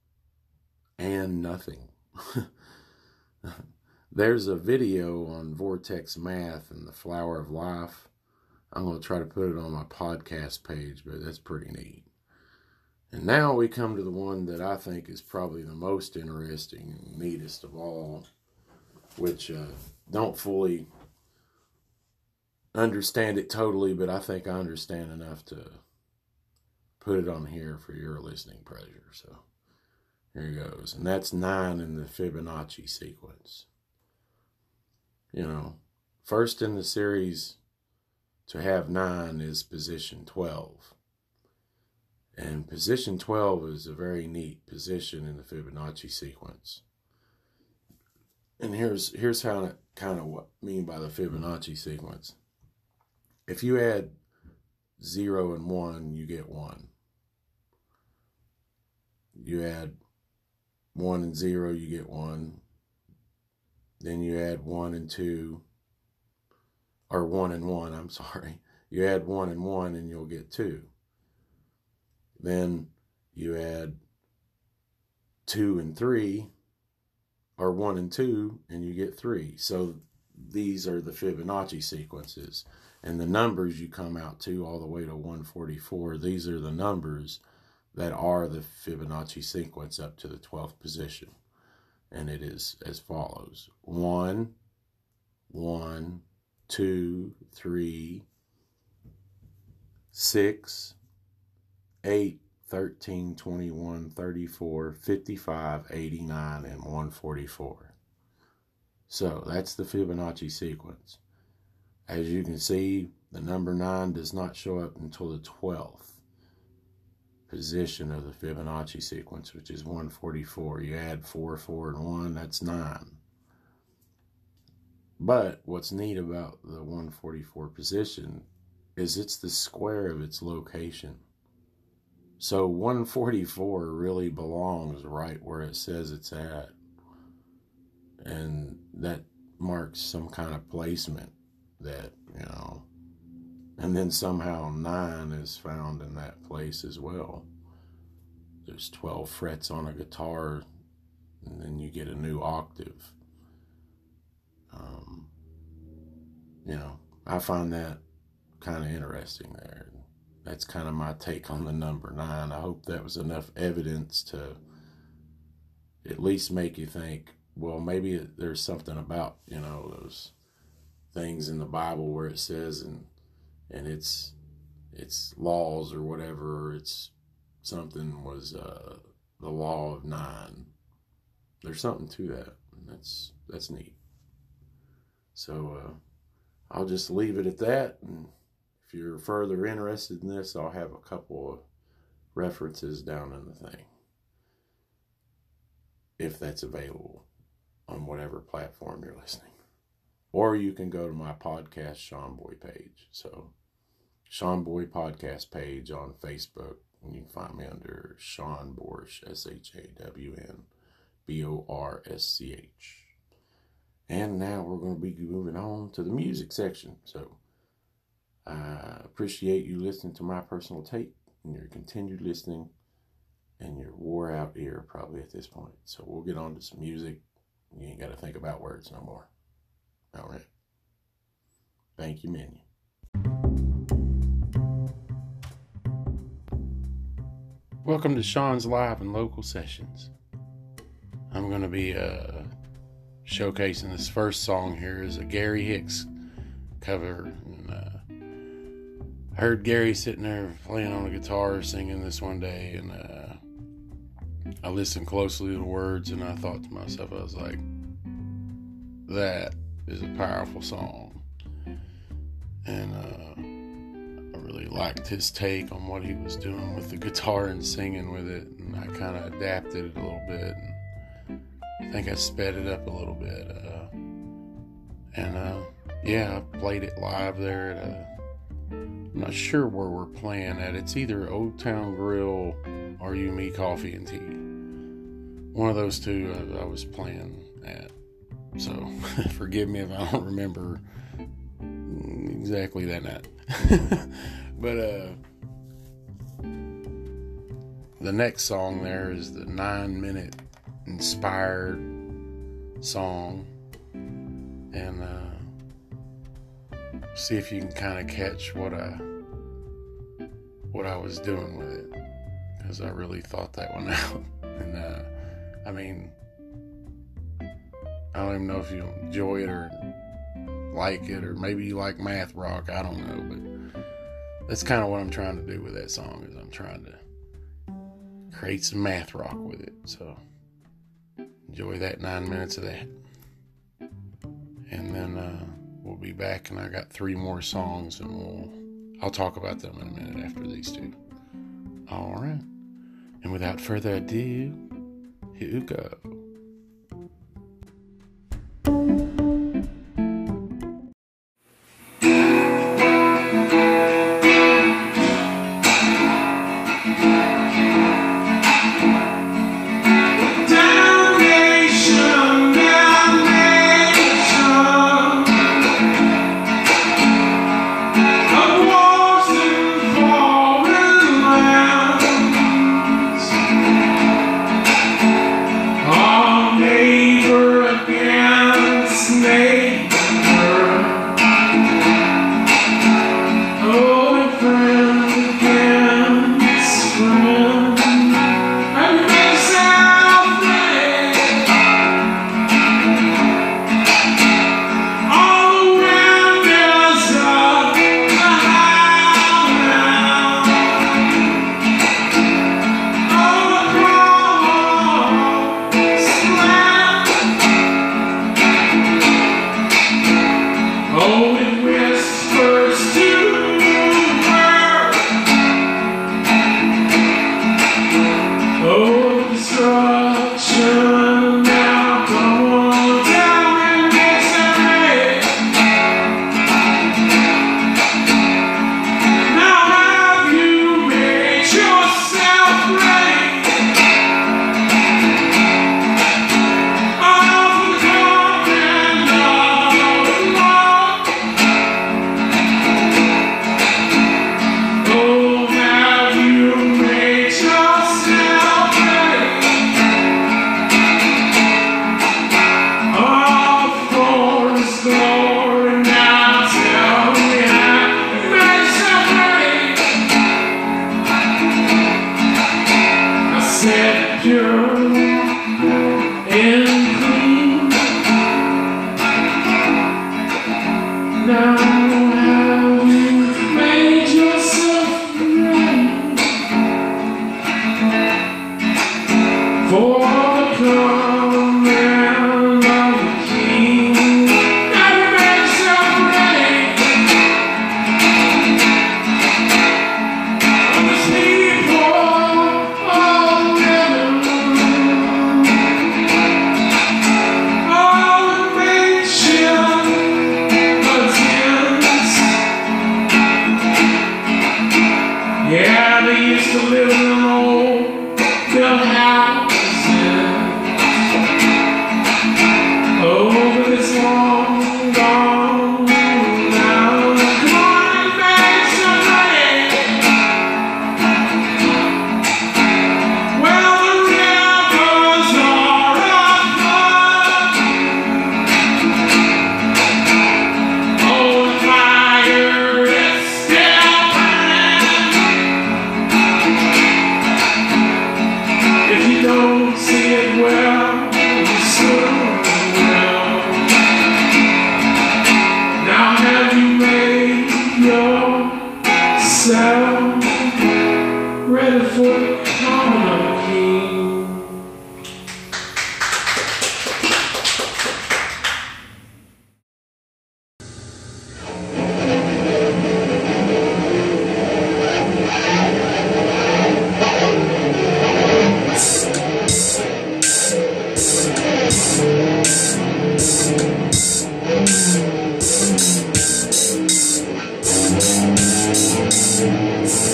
and nothing. There's a video on Vortex Math and the Flower of Life I'm going to try to put it on my podcast page, but that's pretty neat. And now we come to the one that I think is probably the most interesting and neatest of all, which uh, don't fully understand it totally, but I think I understand enough to put it on here for your listening pleasure. So here he goes. And that's nine in the Fibonacci sequence. You know, first in the series to have nine is position 12. And position 12 is a very neat position in the Fibonacci sequence. And here's here's how I kind of what I mean by the Fibonacci sequence. If you add 0 and 1, you get 1. You add 1 and 0, you get 1. Then you add 1 and 2, or 1 and 1, I'm sorry. You add 1 and 1, and you'll get 2. Then you add 2 and 3, or 1 and 2, and you get 3. So these are the Fibonacci sequences. And the numbers you come out to all the way to 144, these are the numbers that are the Fibonacci sequence up to the 12th position. And it is as follows 1, 1, 2, 3, 6, 8, 13, 21, 34, 55, 89, and 144. So that's the Fibonacci sequence. As you can see, the number 9 does not show up until the 12th position of the Fibonacci sequence, which is 144. You add 4, 4, and 1, that's 9. But what's neat about the 144 position is it's the square of its location. So 144 really belongs right where it says it's at. And that marks some kind of placement that, you know, and then somehow nine is found in that place as well. There's 12 frets on a guitar, and then you get a new octave. Um, you know, I find that kind of interesting there. That's kind of my take on the number nine. I hope that was enough evidence to at least make you think, well, maybe there's something about, you know, those things in the Bible where it says and and it's it's laws or whatever it's something was uh, the law of nine. There's something to that. that's that's neat. So uh, I'll just leave it at that. And if you're further interested in this, I'll have a couple of references down in the thing, if that's available on whatever platform you're listening. Or you can go to my podcast Shawn Boy page. So, Shawn Boy podcast page on Facebook. You can find me under Shawn Borsch, S H A W N B O R S C H. And now we're going to be moving on to the music section. So, I appreciate you listening to my personal tape and your continued listening and your wore out ear probably at this point. So, we'll get on to some music. You ain't got to think about words no more. All right. Thank you, Minion. Welcome to Shawn's Live and Local Sessions. I'm going to be uh, showcasing this first song here is a Gary Hicks cover. And, uh, I heard Gary sitting there playing on a guitar singing this one day, and uh, I listened closely to the words, and I thought to myself, I was like, that is a powerful song. And uh, really liked his take on what he was doing with the guitar and singing with it. And I kind of adapted it a little bit. And I think I sped it up a little bit. Uh, and uh, yeah, I played it live there at a. I'm not sure where we're playing at. It's either Old Town Grill or You Me Coffee and Tea. One of those two I, I was playing at. So forgive me if I don't remember exactly that night. but uh, the next song there is the nine minute inspired song. And uh, see if you can kind of catch what I what I was doing with it because I really thought that one out. And uh, I mean, I don't even know if you enjoy it or like it, or maybe you like math rock. I don't know, but that's kind of what I'm trying to do with that song. Is I'm trying to create some math rock with it. So enjoy that nine minutes of that, and then uh, we'll be back. And I got three more songs, and we'll I'll talk about them in a minute after these two. All right, and without further ado, here we go.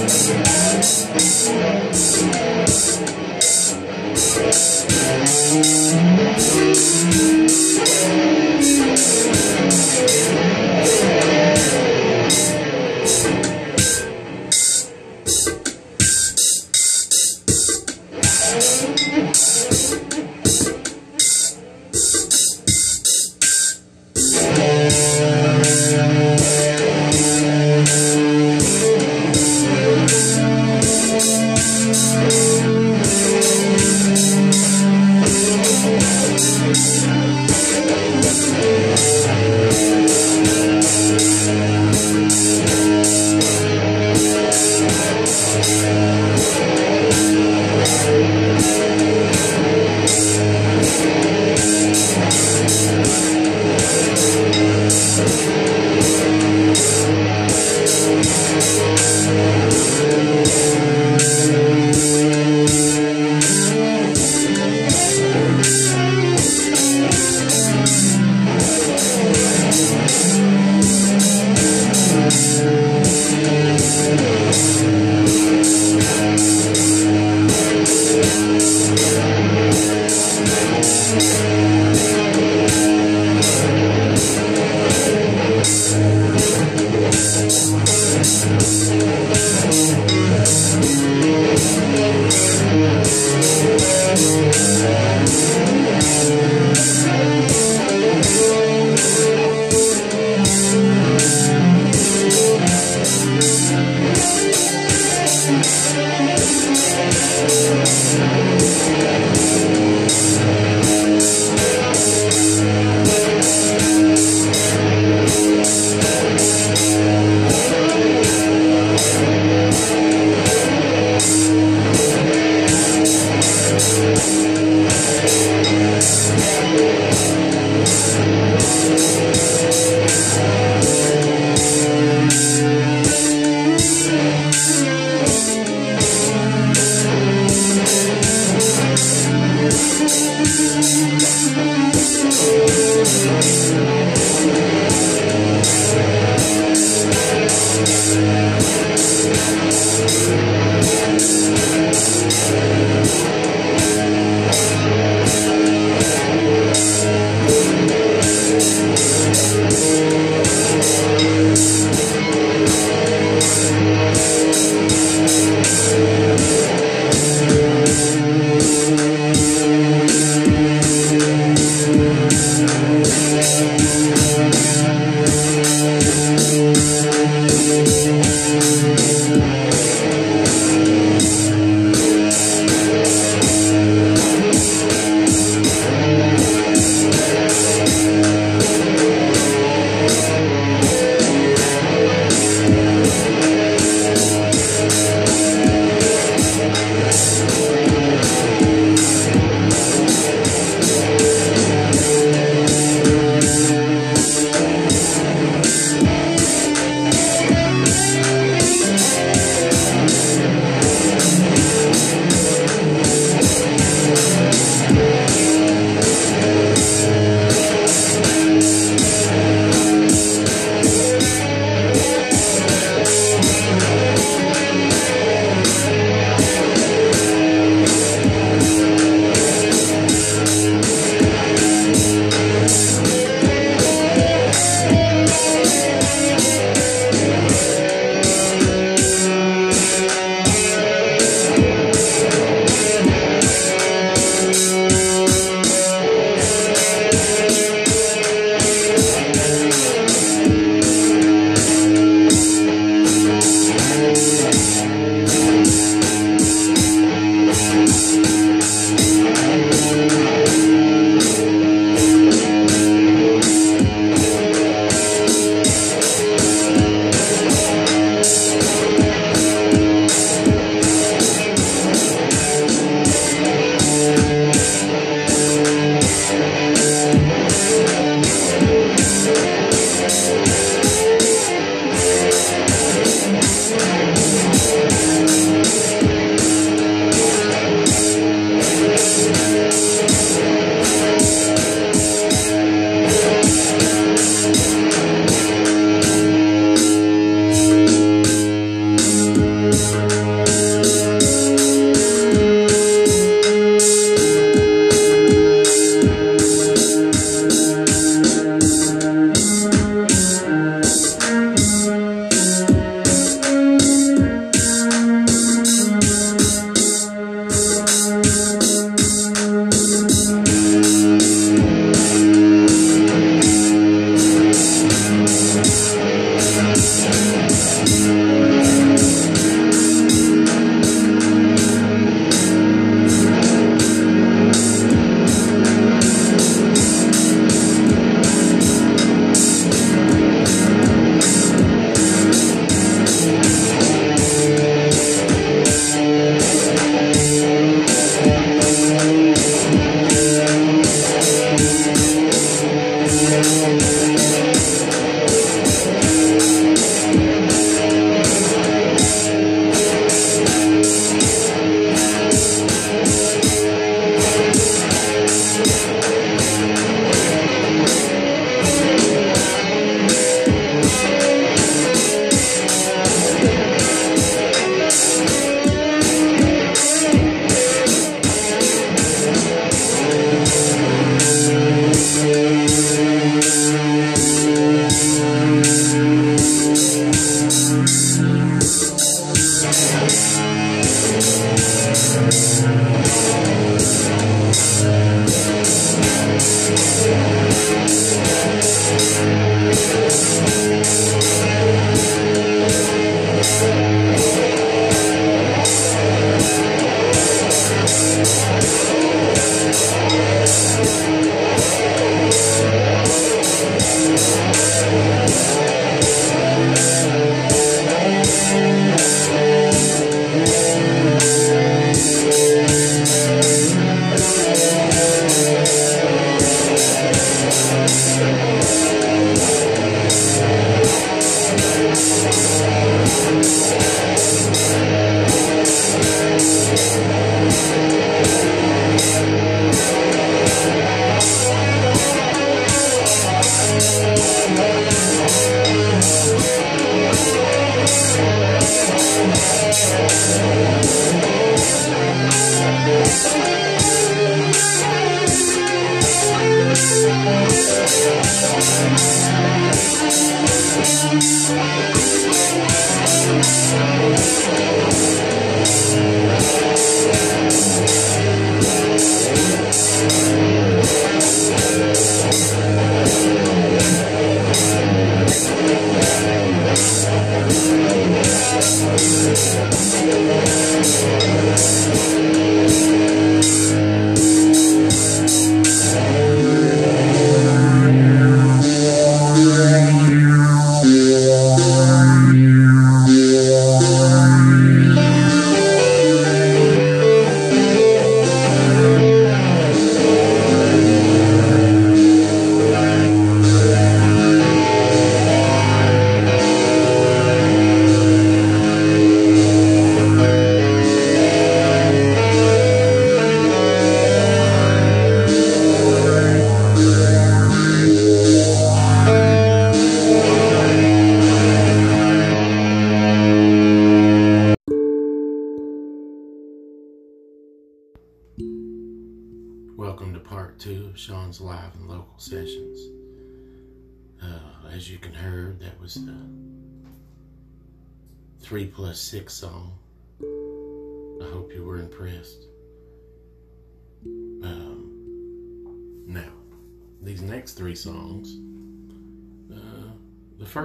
Thanks.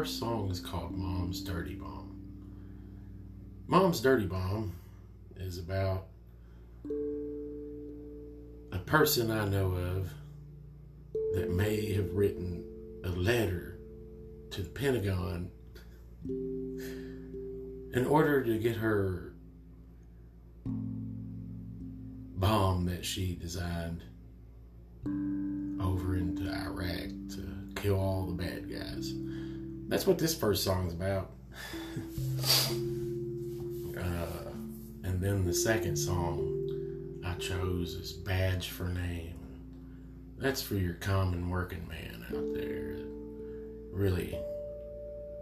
First song is called Mom's Dirty Bomb. Mom's Dirty Bomb is about a person I know of that may have written a letter to the Pentagon in order to get her bomb that she designed over into Iraq to kill all the bad guys. That's what this first song is about. uh, and then the second song I chose is Badge for Name. That's for your common working man out there that really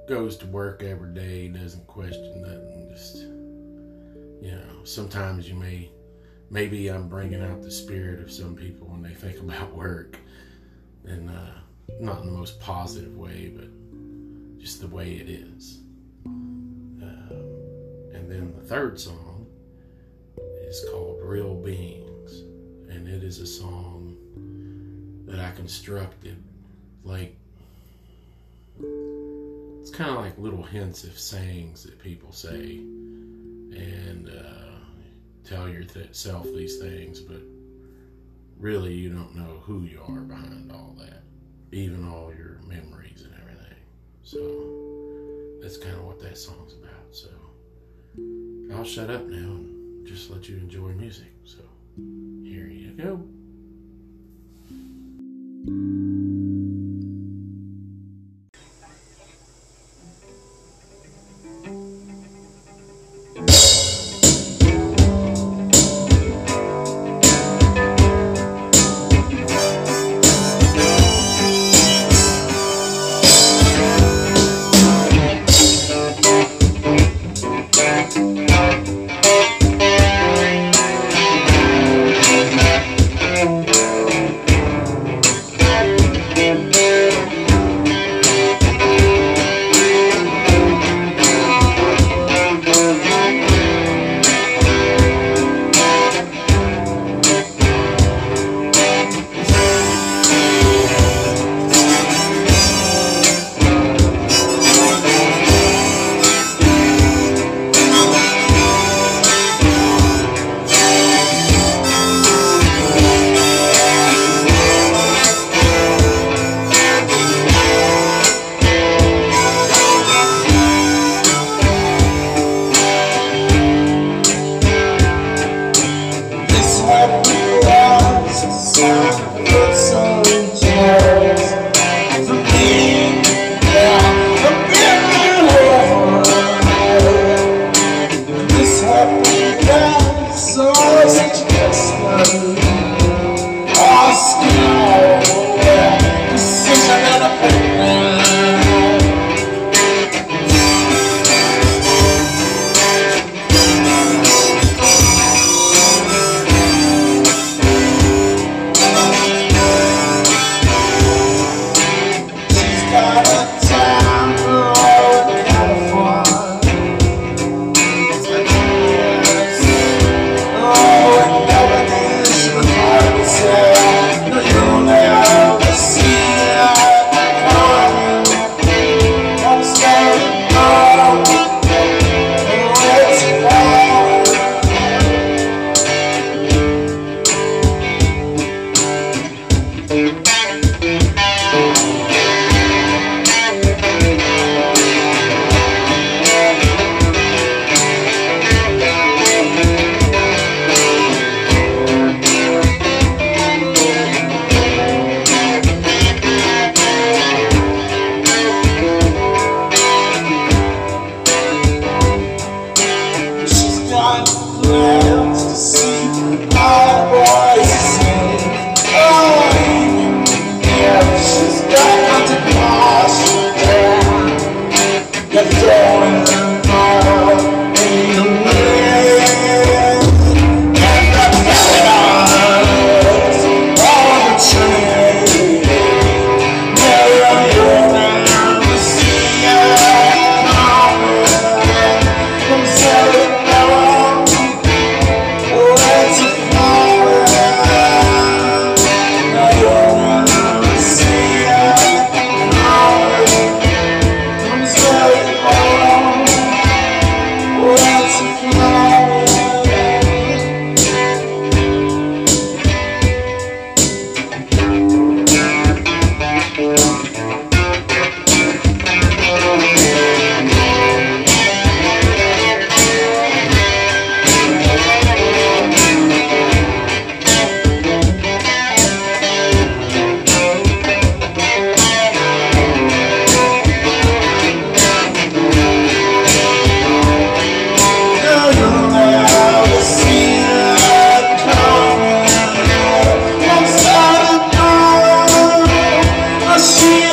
goes to work every day, doesn't question nothing, just, you know, sometimes you may, maybe I'm bringing out the spirit of some people when they think about work, and uh, not in the most positive way, but just the way it is. Um, and then the third song is called Real Beings, and it is a song that I constructed like it's kind of like little hints of sayings that people say and uh, tell yourself these things, but really you don't know who you are behind all that, even all your memories and. So that's kind of what that song's about. So I'll shut up now and just let you enjoy music. So here you go.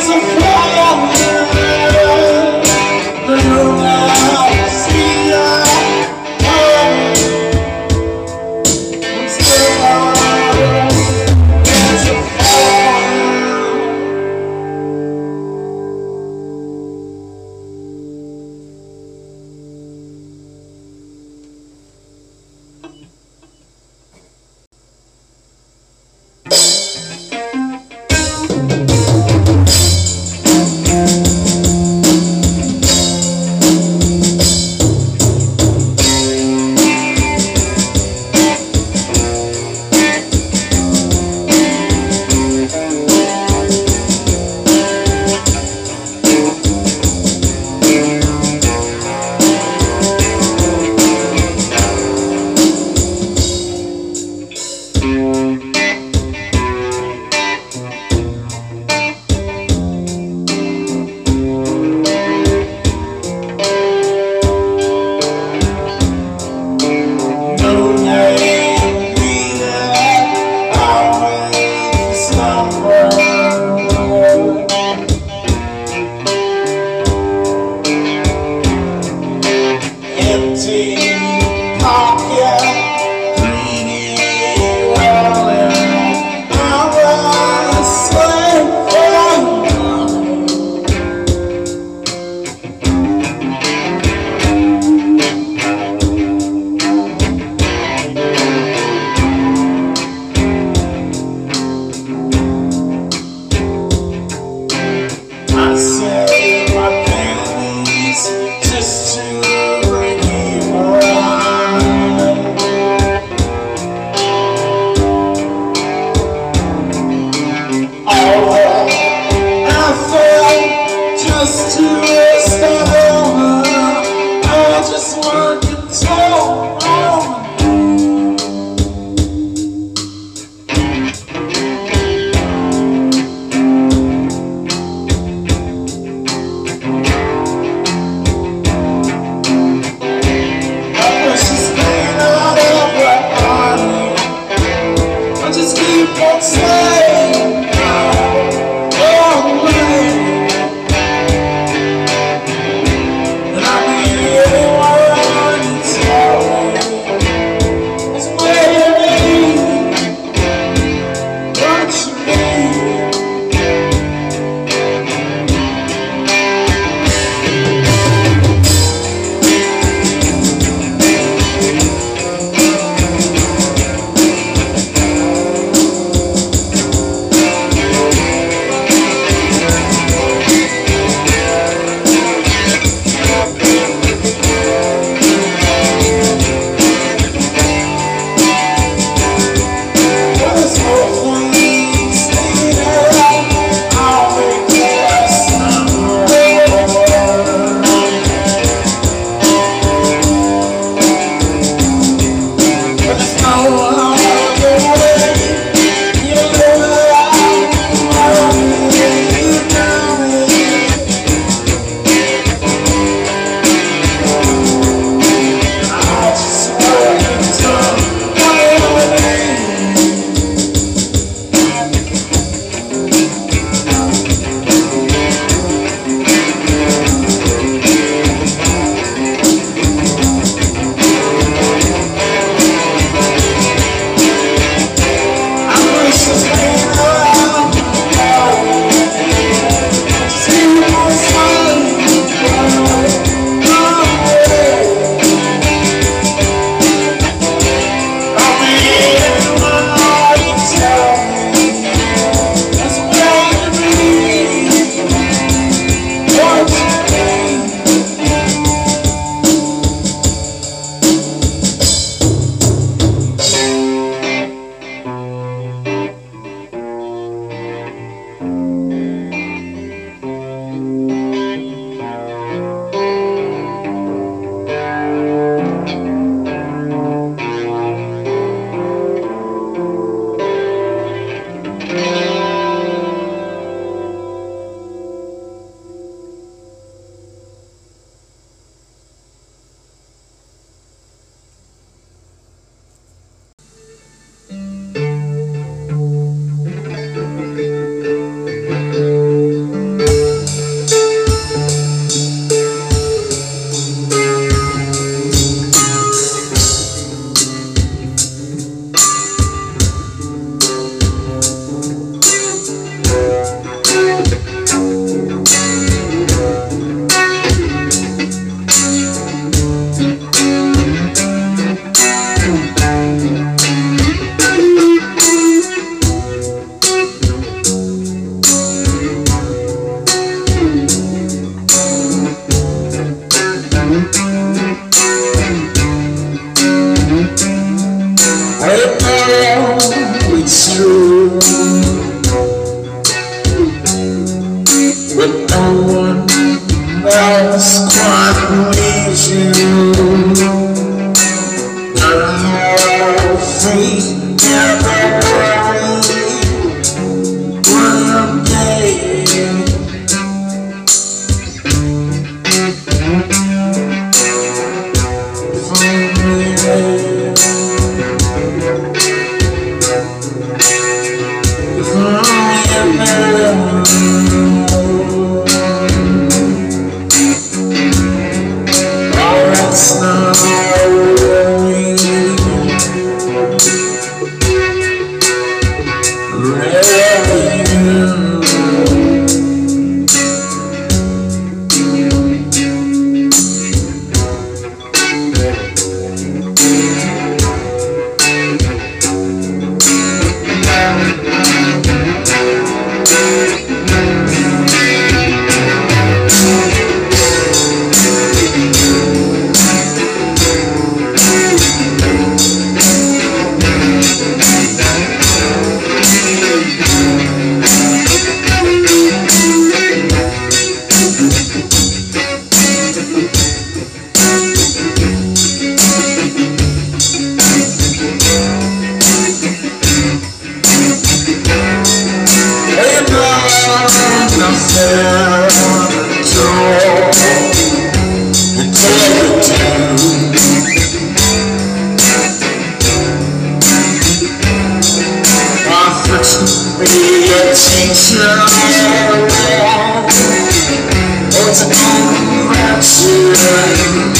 some 你的眼睛像我，我只看你。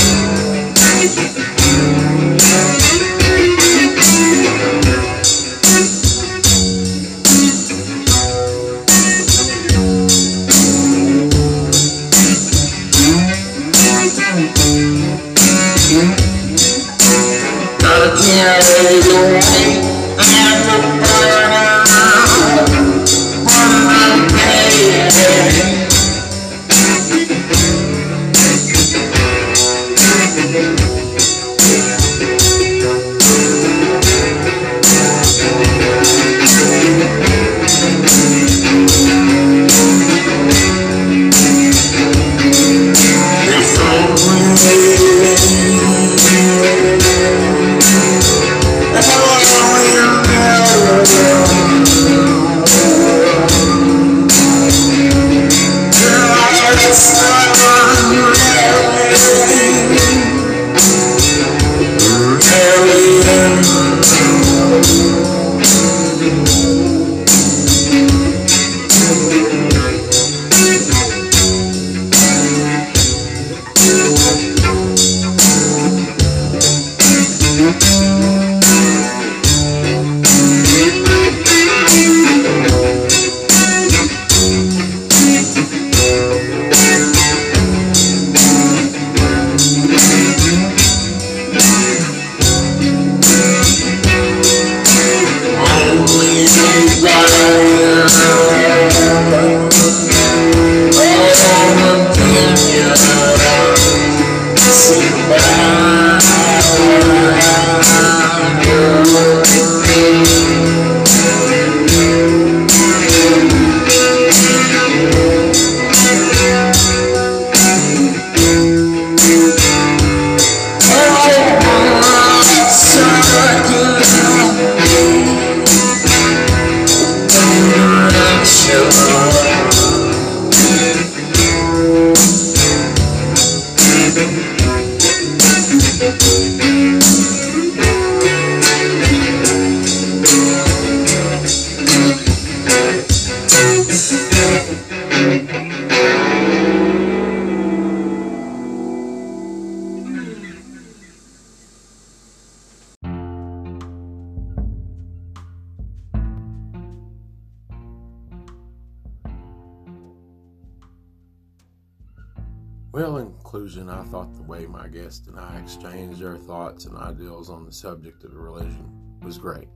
Conclusion, I thought the way my guest and I exchanged our thoughts and ideals on the subject of religion was great.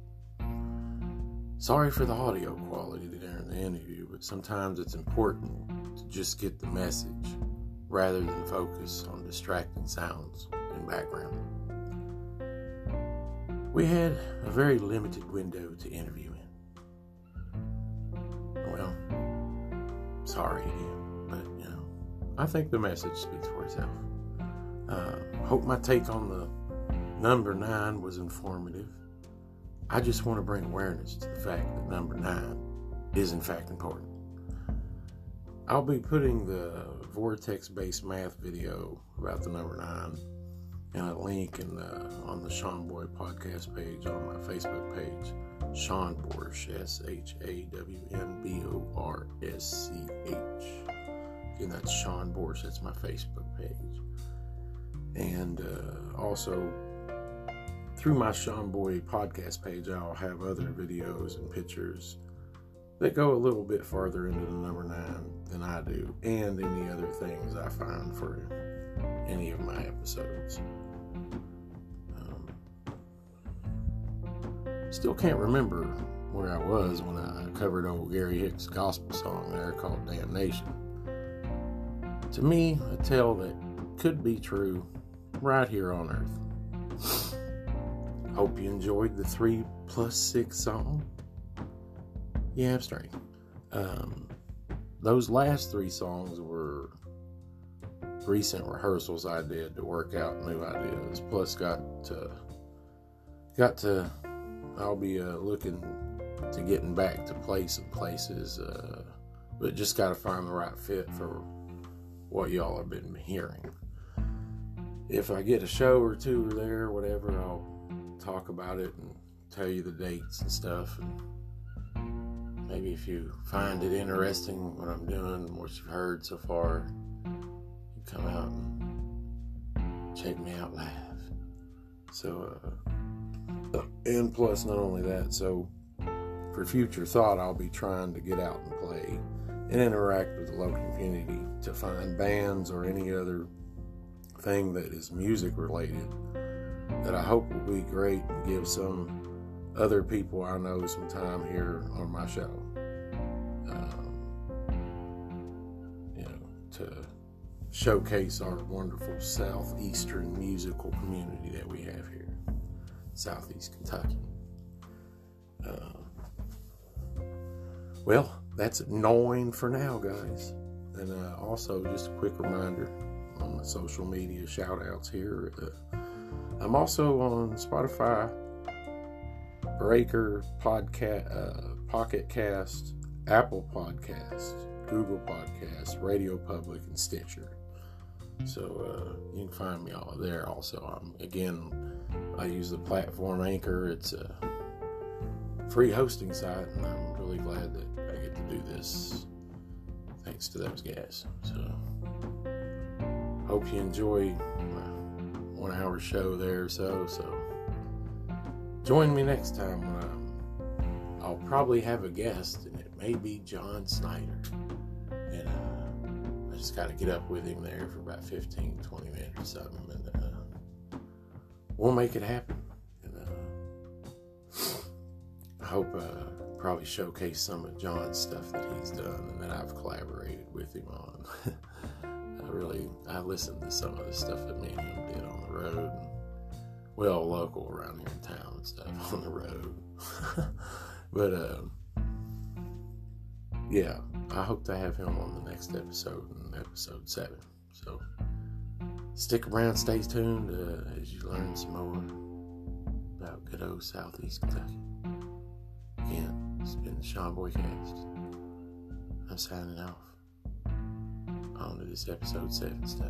Sorry for the audio quality during the interview, but sometimes it's important to just get the message rather than focus on distracting sounds in background. We had a very limited window to interview in. Well, sorry again, I think the message speaks for itself. Uh, hope my take on the number nine was informative. I just want to bring awareness to the fact that number nine is in fact important. I'll be putting the vortex based math video about the number nine and a link in the, on the Shawn Boy podcast page on my Facebook page. Shawn Borsch, S H A W N B O R S C H. Again, that's Shawn Borsch, that's my Facebook page. And uh, also, through my Shawn Boy podcast page, I'll have other videos and pictures that go a little bit farther into the number nine than I do, and any other things I find for any of my episodes. Um, still can't remember where I was when I covered old Gary Hicks' gospel song there called Damnation. To me, a tale that could be true right here on Earth. Hope you enjoyed the three plus six song. Yeah, I'm straight. Um, those last three songs were recent rehearsals I did to work out new ideas. Plus, got to got to. I'll be uh, looking to getting back to play some places, uh, but just got to find the right fit for what y'all have been hearing. If I get a show or two or there, whatever, I'll talk about it and tell you the dates and stuff. And maybe if you find it interesting what I'm doing, what you've heard so far, you come out and check me out live. So, uh, and plus, not only that, so for future thought, I'll be trying to get out and play and interact with the local community to find bands or any other thing that is music related that I hope will be great and give some other people I know some time here on my show. Um, you know, to showcase our wonderful southeastern musical community that we have here, southeast Kentucky. Uh, well, that's nine for now, guys. And uh, also, just a quick reminder on my social media shout outs here. Uh, I'm also on Spotify, Breaker, Podcast, uh, Pocket Cast, Apple Podcast, Google Podcast, Radio Public, and Stitcher. So uh, you can find me all there. Also, I'm again, I use the platform Anchor. It's a free hosting site, and I'm really glad that do this thanks to those guys. So hope you enjoy my one hour show there or so. So join me next time when I'm, I'll probably have a guest, and it may be John Snyder. And uh, I just got to get up with him there for about 15, 20 minutes or something, and uh, we'll make it happen. And uh, I hope uh, probably showcase some of John's stuff that he's done and that I've collaborated with him on. I really I listened to some of the stuff that me and him did on the road. And, well, local around here in town and stuff on the road. but uh, yeah, I hope to have him on the next episode, in episode seven. So stick around, stay tuned uh, as you learn some more about good old Southeast Kentucky. Yeah, it's been the Shawn Boycast. I'm signing off. On to this episode 7 stuff.